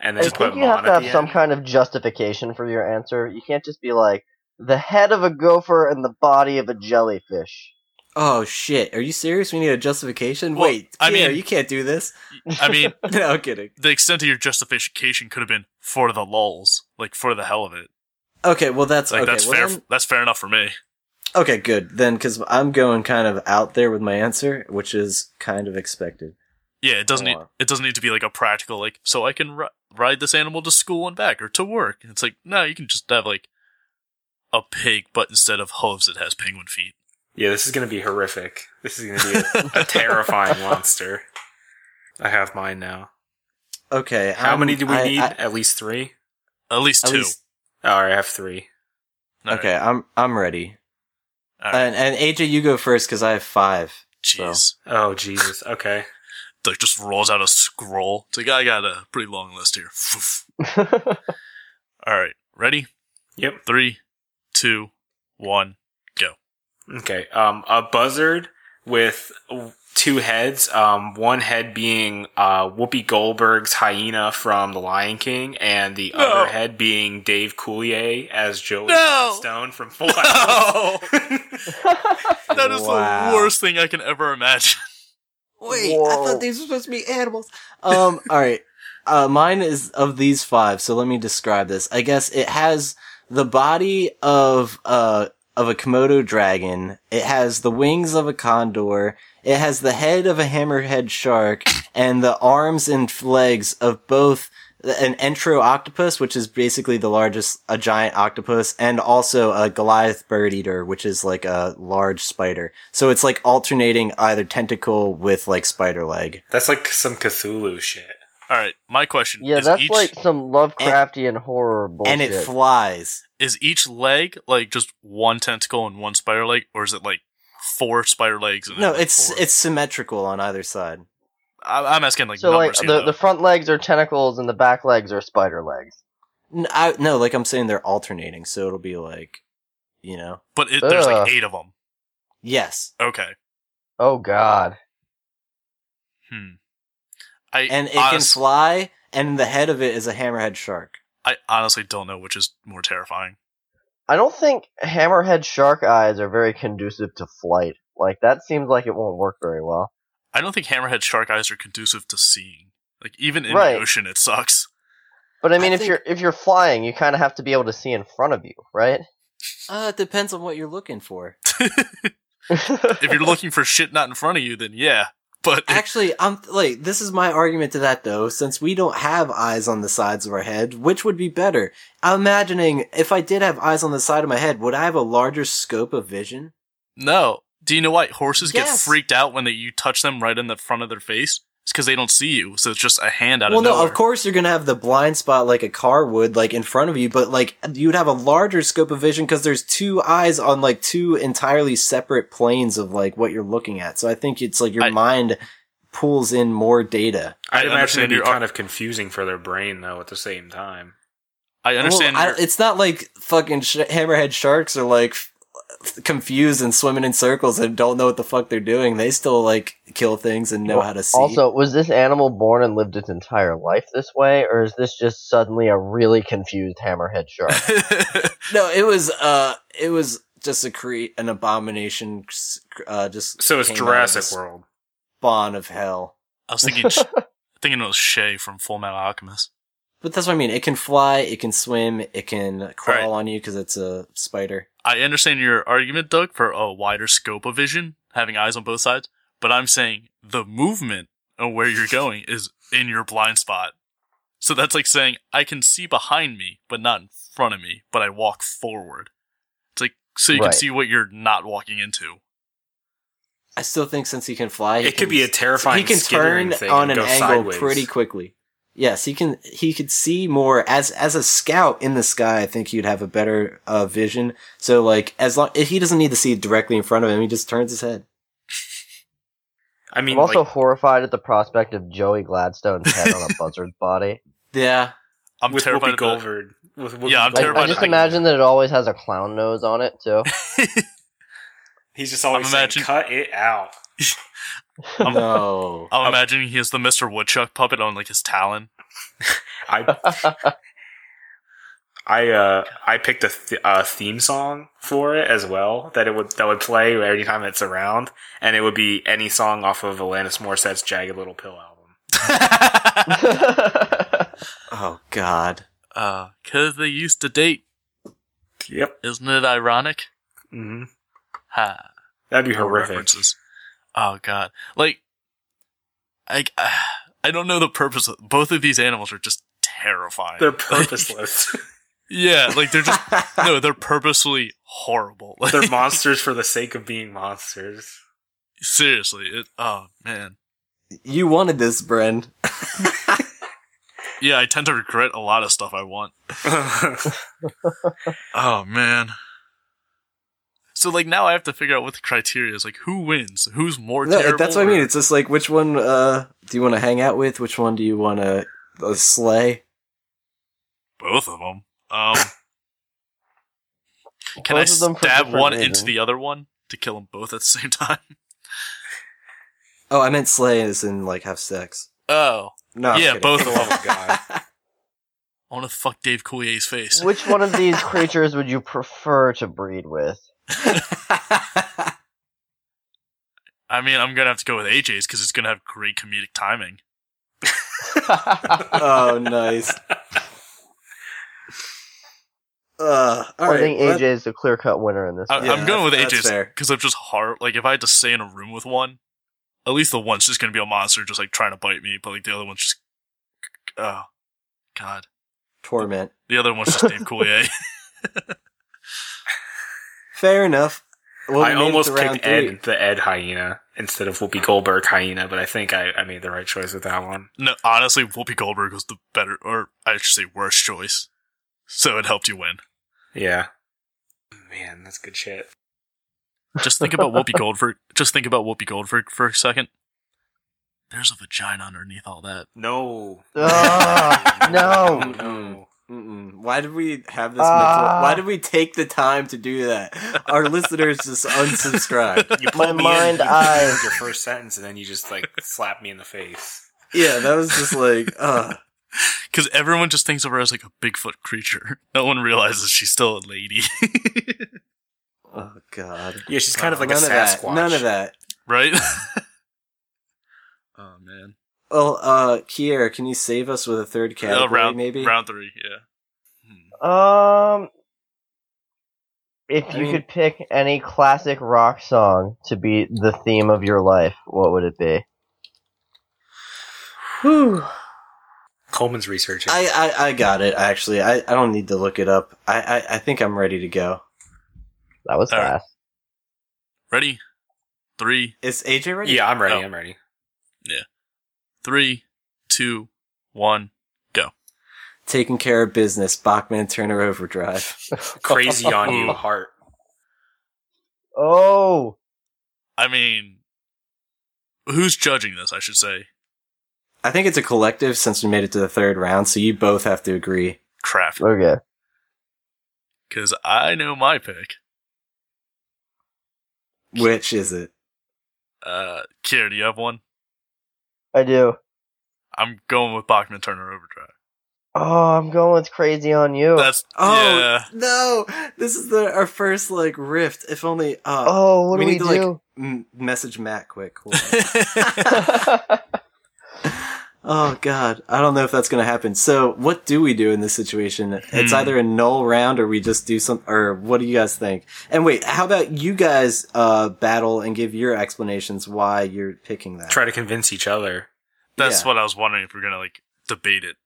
and I then just put think you have to have some end. kind of justification for your answer. You can't just be like the head of a gopher and the body of a jellyfish. Oh shit! Are you serious? We need a justification. Well, Wait, I I mean- you can't do this. I mean, <laughs> no I'm kidding. the extent of your justification could have been for the lulls, like for the hell of it. Okay, well that's Like okay. that's well, fair. then- that's fair enough for me. okay, good then, because I'm going kind of out there with my answer, which is kind of expected. Yeah, it doesn't need it doesn't need to be like a practical like so I can ri- ride this animal to school and back or to work. It's like no, you can just have like a pig, but instead of hooves, it has penguin feet. Yeah, this is gonna be horrific. This is gonna be a, <laughs> a terrifying monster. I have mine now. Okay, How I'm- many do we I- need? I- At least three. At least at two. least- Oh, I have three. All right. okay, I'm I'm ready. All right. And, and AJ, you go first because I have five. Jeez. Oh Jesus. Okay. <laughs> Like just rolls out a scroll. It's like I got a pretty long list here. <laughs> All right, ready? Yep. Three, two, one, go. Okay. Um, a buzzard with two heads. Um, one head being uh, Whoopi Goldberg's hyena from The Lion King, and the No. other head being Dave Coulier as Joey No. Stone from Full House. <laughs> <laughs> that is Wow. the worst thing I can ever imagine. Wait, I thought these were supposed to be animals. Um, <laughs> all right. Uh, mine is of these five, so let me describe this. I guess it has the body of uh of a Komodo dragon. It has the wings of a condor. It has the head of a hammerhead shark and the arms and legs of both an entro octopus, which is basically the largest, a giant octopus, and also a Goliath bird eater, which is like a large spider. So it's like alternating either tentacle with like spider leg. That's like some Cthulhu shit. All right, my question Yeah, is that's each like some Lovecraftian horror bullshit. and it flies. is each leg like just one tentacle and one spider leg, or is it like four spider legs? And No, then, like, it's four? it's symmetrical on either side. I- I'm asking like so like numbers here, the, though. the front legs are tentacles and the back legs are spider legs. N- I, no, like I'm saying, they're alternating, so it'll be like, you know, but it, there's like eight of them. yes, Okay. Oh god. Hmm. I and it honest- can fly, and the head of it is a hammerhead shark. I honestly don't know which is more terrifying. I don't think hammerhead shark eyes are very conducive to flight. Like that seems like it won't work very well. I don't think hammerhead shark eyes are conducive to seeing. Like even in Right. the ocean, it sucks. But I mean, I if think- you're if you're flying, you kind of have to be able to see in front of you, right? Uh, it depends on what you're looking for. <laughs> if you're looking for shit not in front of you, then yeah. But <laughs> Actually, I'm like, this is my argument to that though. Since we don't have eyes on the sides of our head, which would be better? I'm imagining if I did have eyes on the side of my head, would I have a larger scope of vision? no. Do you know why horses get freaked out when they, you touch them right in the front of their face? It's because they don't see you, so it's just a hand out well, of no, nowhere. of course you're gonna have the blind spot like a car would, like in front of you, but like you'd have a larger scope of vision because there's two eyes on like two entirely separate planes of like what you're looking at. So I think it's like your I- mind pulls in more data. I'd imagine understand it'd be your- kind of confusing for their brain though. At the same time, I understand. Well, I- it's not like fucking sh- hammerhead sharks are like f- confused and swimming in circles and don't know what the fuck they're doing. They still like kill things and know Well, how to see. Also, was this animal born and lived its entire life this way, or is this just suddenly a really confused hammerhead shark? <laughs> no, it was uh, it was just a create an abomination. Uh, just so it's came Jurassic World. spawn of hell. I was thinking, sh- <laughs> thinking it was Shay from Full Metal Alchemist. But that's what I mean. It can fly, it can swim, it can crawl Right. on you because it's a spider. I understand your argument, Doug, for a wider scope of vision, having eyes on both sides. But I'm saying the movement of where you're going is in your blind spot. So that's like saying I can see behind me, but not in front of me, but I walk forward. It's like so you Right. can see what you're not walking into. I still think since he can fly, he It could be a terrifying he can turn thing on an angle sideways. pretty quickly. Yes, he can. He could see more as as a scout in the sky. I think he'd have a better uh, vision. So like as long he doesn't need to see directly in front of him, he just turns his head. <laughs> I mean, I'm also like, horrified at the prospect of Joey Gladstone's head on a <laughs> buzzard's body. Yeah, I'm with terrified Whoopi Goldberg. With Whoopi Yeah, I'm Like, terrified I just imagine that it always has a clown nose on it too. <laughs> He's just always I'm saying, imagine- "Cut it out." I'm, no. I'm imagining he has the Mr. Woodchuck puppet on like his talon. <laughs> I I uh I picked a th- uh, theme song for it as well that it would that would play every time it's around, and it would be any song off of Alanis Morissette's "Jagged Little Pill" album. <laughs> <laughs> Oh God. uh, cause they used to date. Yep. Isn't it ironic? hmm Ha. That'd be More horrific. references. Oh god. Like, I, <sighs> I don't know the purpose of both of these animals are just terrifying. They're <laughs> Like, purposeless. <laughs> yeah, like they're just <laughs> no, they're purposely horrible. Like, They're monsters for the sake of being monsters. seriously. It, oh man. You wanted this, Bren. Yeah, I tend to regret a lot of stuff I want. Oh man. So like now I have to figure out what the criteria is. Like who wins? Who's more No, terrible? that's what I mean. It's just like which one uh, do you want to hang out with? Which one do you want to uh, slay? both of them. Um, <laughs> can Both I them stab different one into the other one to kill them both at the <laughs> same time? Oh, I meant slay as in like have sex. Oh, No, I'm Yeah, kidding. both For the love of <laughs> God. I want to fuck Dave Coulier's face. Which one of these creatures would you prefer to breed with? <laughs> I mean, I'm gonna have to go with AJ's because it's gonna have great comedic timing. <laughs> oh, nice. <laughs> Uh, all I right, think well, AJ is the clear cut winner in this. I, one. Yeah, I'm going with that's AJ's fair. because I'm just hard. Like if I had to stay in a room with one, at least the one's just gonna be a monster, just like trying to bite me. But like the other one's just, oh, god, torment. the other one's just Dave Coulier. Fair enough. Well, I we made it almost picked three. Ed, the Ed hyena instead of Whoopi Goldberg hyena, but I think I, I made the right choice with that one. No, honestly, Whoopi Goldberg was the better, or I should say, worst choice. So it helped you win. Yeah. Man, that's good shit. Just think about Whoopi <laughs> Goldberg. Just think about Whoopi Goldberg for a second. There's a vagina underneath all that. No. Ah, <laughs> no. No. Mm-mm. Why did we have this? Ah. mental, why did we take the time to do that? Our listeners just unsubscribe. <laughs> You My me mind in eyes. <laughs> your first sentence, and then you just like slap me in the face. Yeah, that was just like, <laughs> uh, Because everyone just thinks of her as like a Bigfoot creature. No one realizes she's still a lady. oh god. Yeah, she's kind of like None a of that. None of that. right? oh, man. Well, uh, Kiera, can you save us with a third category, Uh, round, maybe? round three, yeah. Hmm. Um, if I you mean- could pick any classic rock song to be the theme of your life, what would it be? Whew. Coleman's researching. I, I, I got it. Actually, I, I don't need to look it up. I, I, I think I'm ready to go. That was All right. fast. Ready? Three, Is AJ ready? yeah, I'm ready. Oh. I'm ready. Three, two, one. go. Taking care of business. Bachman Turner Overdrive. <laughs> Crazy on you, <laughs> heart. Oh, I mean, who's judging this, I should say? I think it's a collective since we made it to the third round, so you both have to agree. Craft. okay. Because I know my pick. Which is it? Uh, Kier, do you have one? I do. I'm going with Bachman Turner Overdrive. Oh, I'm going with Crazy on You. That's, Oh yeah. no! This is the our first like rift. If only. Uh, oh, what we do we need to, like, do? m- message Matt quick. <laughs> <laughs> <laughs> Hold on. oh god, I don't know if that's gonna happen. So, what do we do in this situation? It's Hmm. either a null round or we just do some. Or what do you guys think? And wait, how about you guys uh battle and give your explanations why you're picking that? Try to convince each other. That's Yeah. what I was wondering if we're gonna, like, debate it.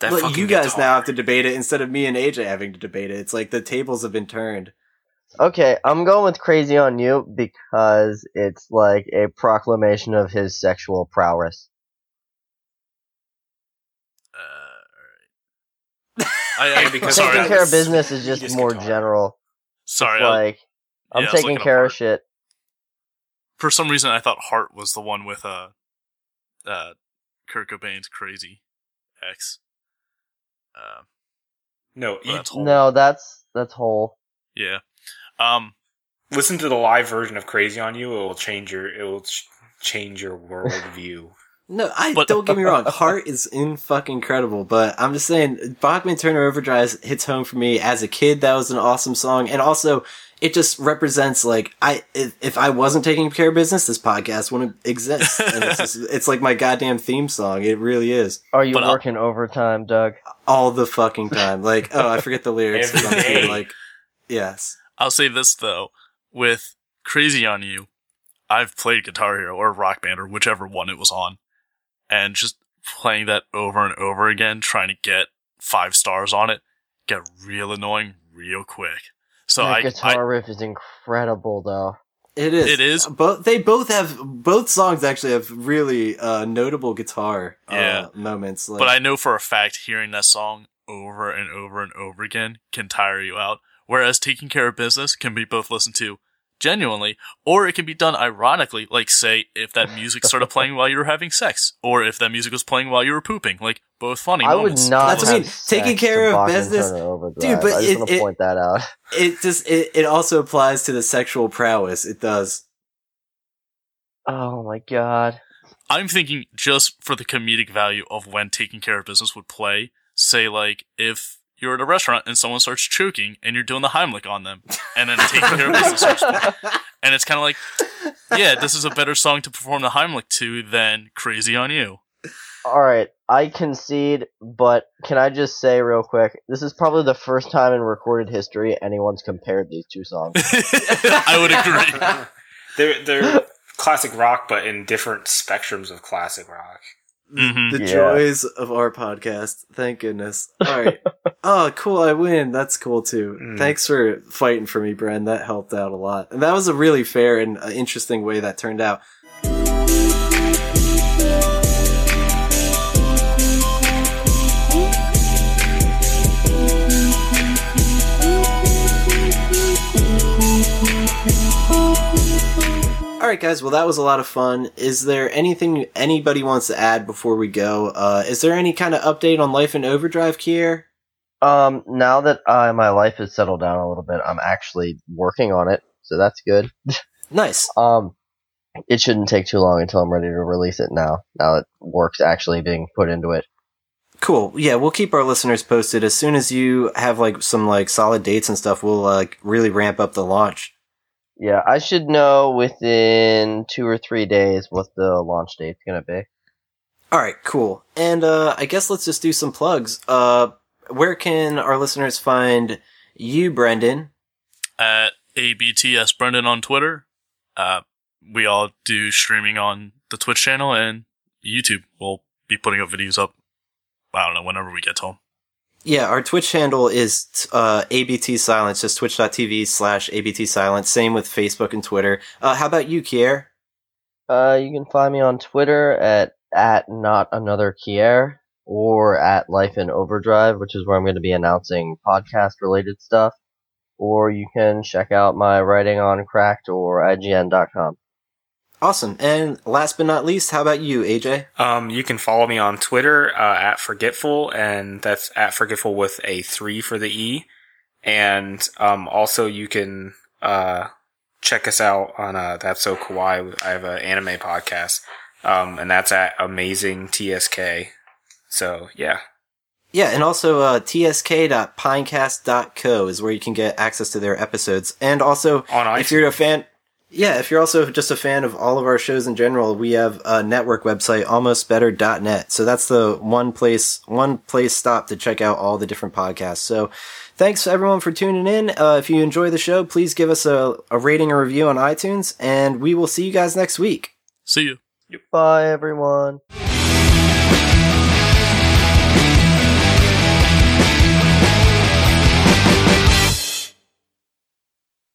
That Look, you guys guitar. now have to debate it instead of me and AJ having to debate it. It's like the tables have been turned. okay, I'm going with Crazy on You because it's like a proclamation of his sexual prowess. Uh, alright. I, I, because Taking that care of business is just more guitar. general. sorry. I- like, I'm yeah, taking care of shit. for some reason I thought Heart was the one with uh uh Kurt Cobain's crazy ex. Uh, No, but that's. No, that's that's Hole. Yeah. Um. listen to the live version of Crazy on You. It will change your. It will ch- change your worldview. No, I But- don't get me wrong. <laughs> Heart is in fucking incredible, but I'm just saying Bachman Turner Overdrive hits home for me as a kid. That was an awesome song, and also it just represents like I if, if I wasn't taking care of business, this podcast wouldn't exist. <laughs> and it's, just, it's like my goddamn theme song. It really is Are you But I'll- working overtime, Doug? all the fucking time. Like <laughs> oh, I forget the lyrics. I'm Every too, like yes, I'll say this though, with Crazy on You, I've played Guitar Hero or Rock Band or whichever one it was on, and just playing that over and over again, trying to get five stars on it, get real annoying real quick. So the I, guitar I riff is incredible, though. it is. It is. Both they both have both songs actually have really uh, notable guitar uh, moments. Like, but I know for a fact hearing that song over and over and over again can tire you out. Whereas taking care of business can be both listened to genuinely, or it can be done ironically, like say if that music started playing while you were having sex, or if that music was playing while you were pooping. Like both funny I would not. That's what I mean. Taking care of business- Dude, but I just it- want to it- point that out. it just it, it also applies to the sexual prowess. It does. Oh my god. I'm thinking just for the comedic value of when taking care of business would play. Say like if you're at a restaurant and someone starts choking and you're doing the Heimlich on them, and then taking care of business starts. <laughs> And it's kind of like, yeah, this is a better song to perform the Heimlich to than Crazy on You. All right, I concede, but can I just say real quick? This is probably the first time in recorded history anyone's compared these two songs. <laughs> I would agree. <laughs> they're they're classic rock, but in different spectrums of classic rock. Mhm. The Yeah. joys of our podcast. Thank goodness. All right. <laughs> Oh, cool! I win. That's cool too. Mm. Thanks for fighting for me, Bren. That helped out a lot, and that was a really fair and uh, interesting way that turned out. All right, guys. Well, that was a lot of fun. Is there anything anybody wants to add before we go? Uh, is there any kind of update on Life in Overdrive, Kier? Um, now that uh, my life has settled down a little bit, I'm actually working on it, so that's good. <laughs> Nice. Um, it shouldn't take too long until I'm ready to release it now. Now that work's actually being put into it. Cool. Yeah, we'll keep our listeners posted as soon as you have like some like solid dates and stuff. We'll like really ramp up the launch. Yeah, I should know within two or three days what the launch date's gonna be. All right, cool. And uh I guess let's just do some plugs. Uh where can our listeners find you, Brendan? At ABTS Brendan on Twitter. Uh, we all do streaming on the Twitch channel and YouTube. We'll be putting up videos up. I don't know whenever we get to them. Yeah, our Twitch handle is uh ABT Silence, just twitch.tv slash ABT Silence. Same with Facebook and Twitter. Uh how about you, Kier? Uh, you can find me on Twitter at at not another Kier or at Life in Overdrive, which is where I'm going to be announcing podcast related stuff. Or you can check out my writing on Cracked or IGN.com. Awesome. And last but not least, how about you, AJ? Um, you can follow me on Twitter uh, at Forgetful, and that's at Forgetful with a three for the E. And um, also, you can uh, check us out on uh, That's So Kawaii. I have an anime podcast, um, and that's at Amazing TSK. So yeah, Yeah, and also uh, tsk.pinecast.co is where you can get access to their episodes. And also, on iTunes. if you're a fan, yeah, if you're also just a fan of all of our shows in general, we have a network website, almostbetter.net. So that's the one place, one place stop to check out all the different podcasts. So thanks everyone for tuning in. Uh, if you enjoy the show, please give us a, a rating or review on iTunes, and we will see you guys next week. See you. Bye, everyone.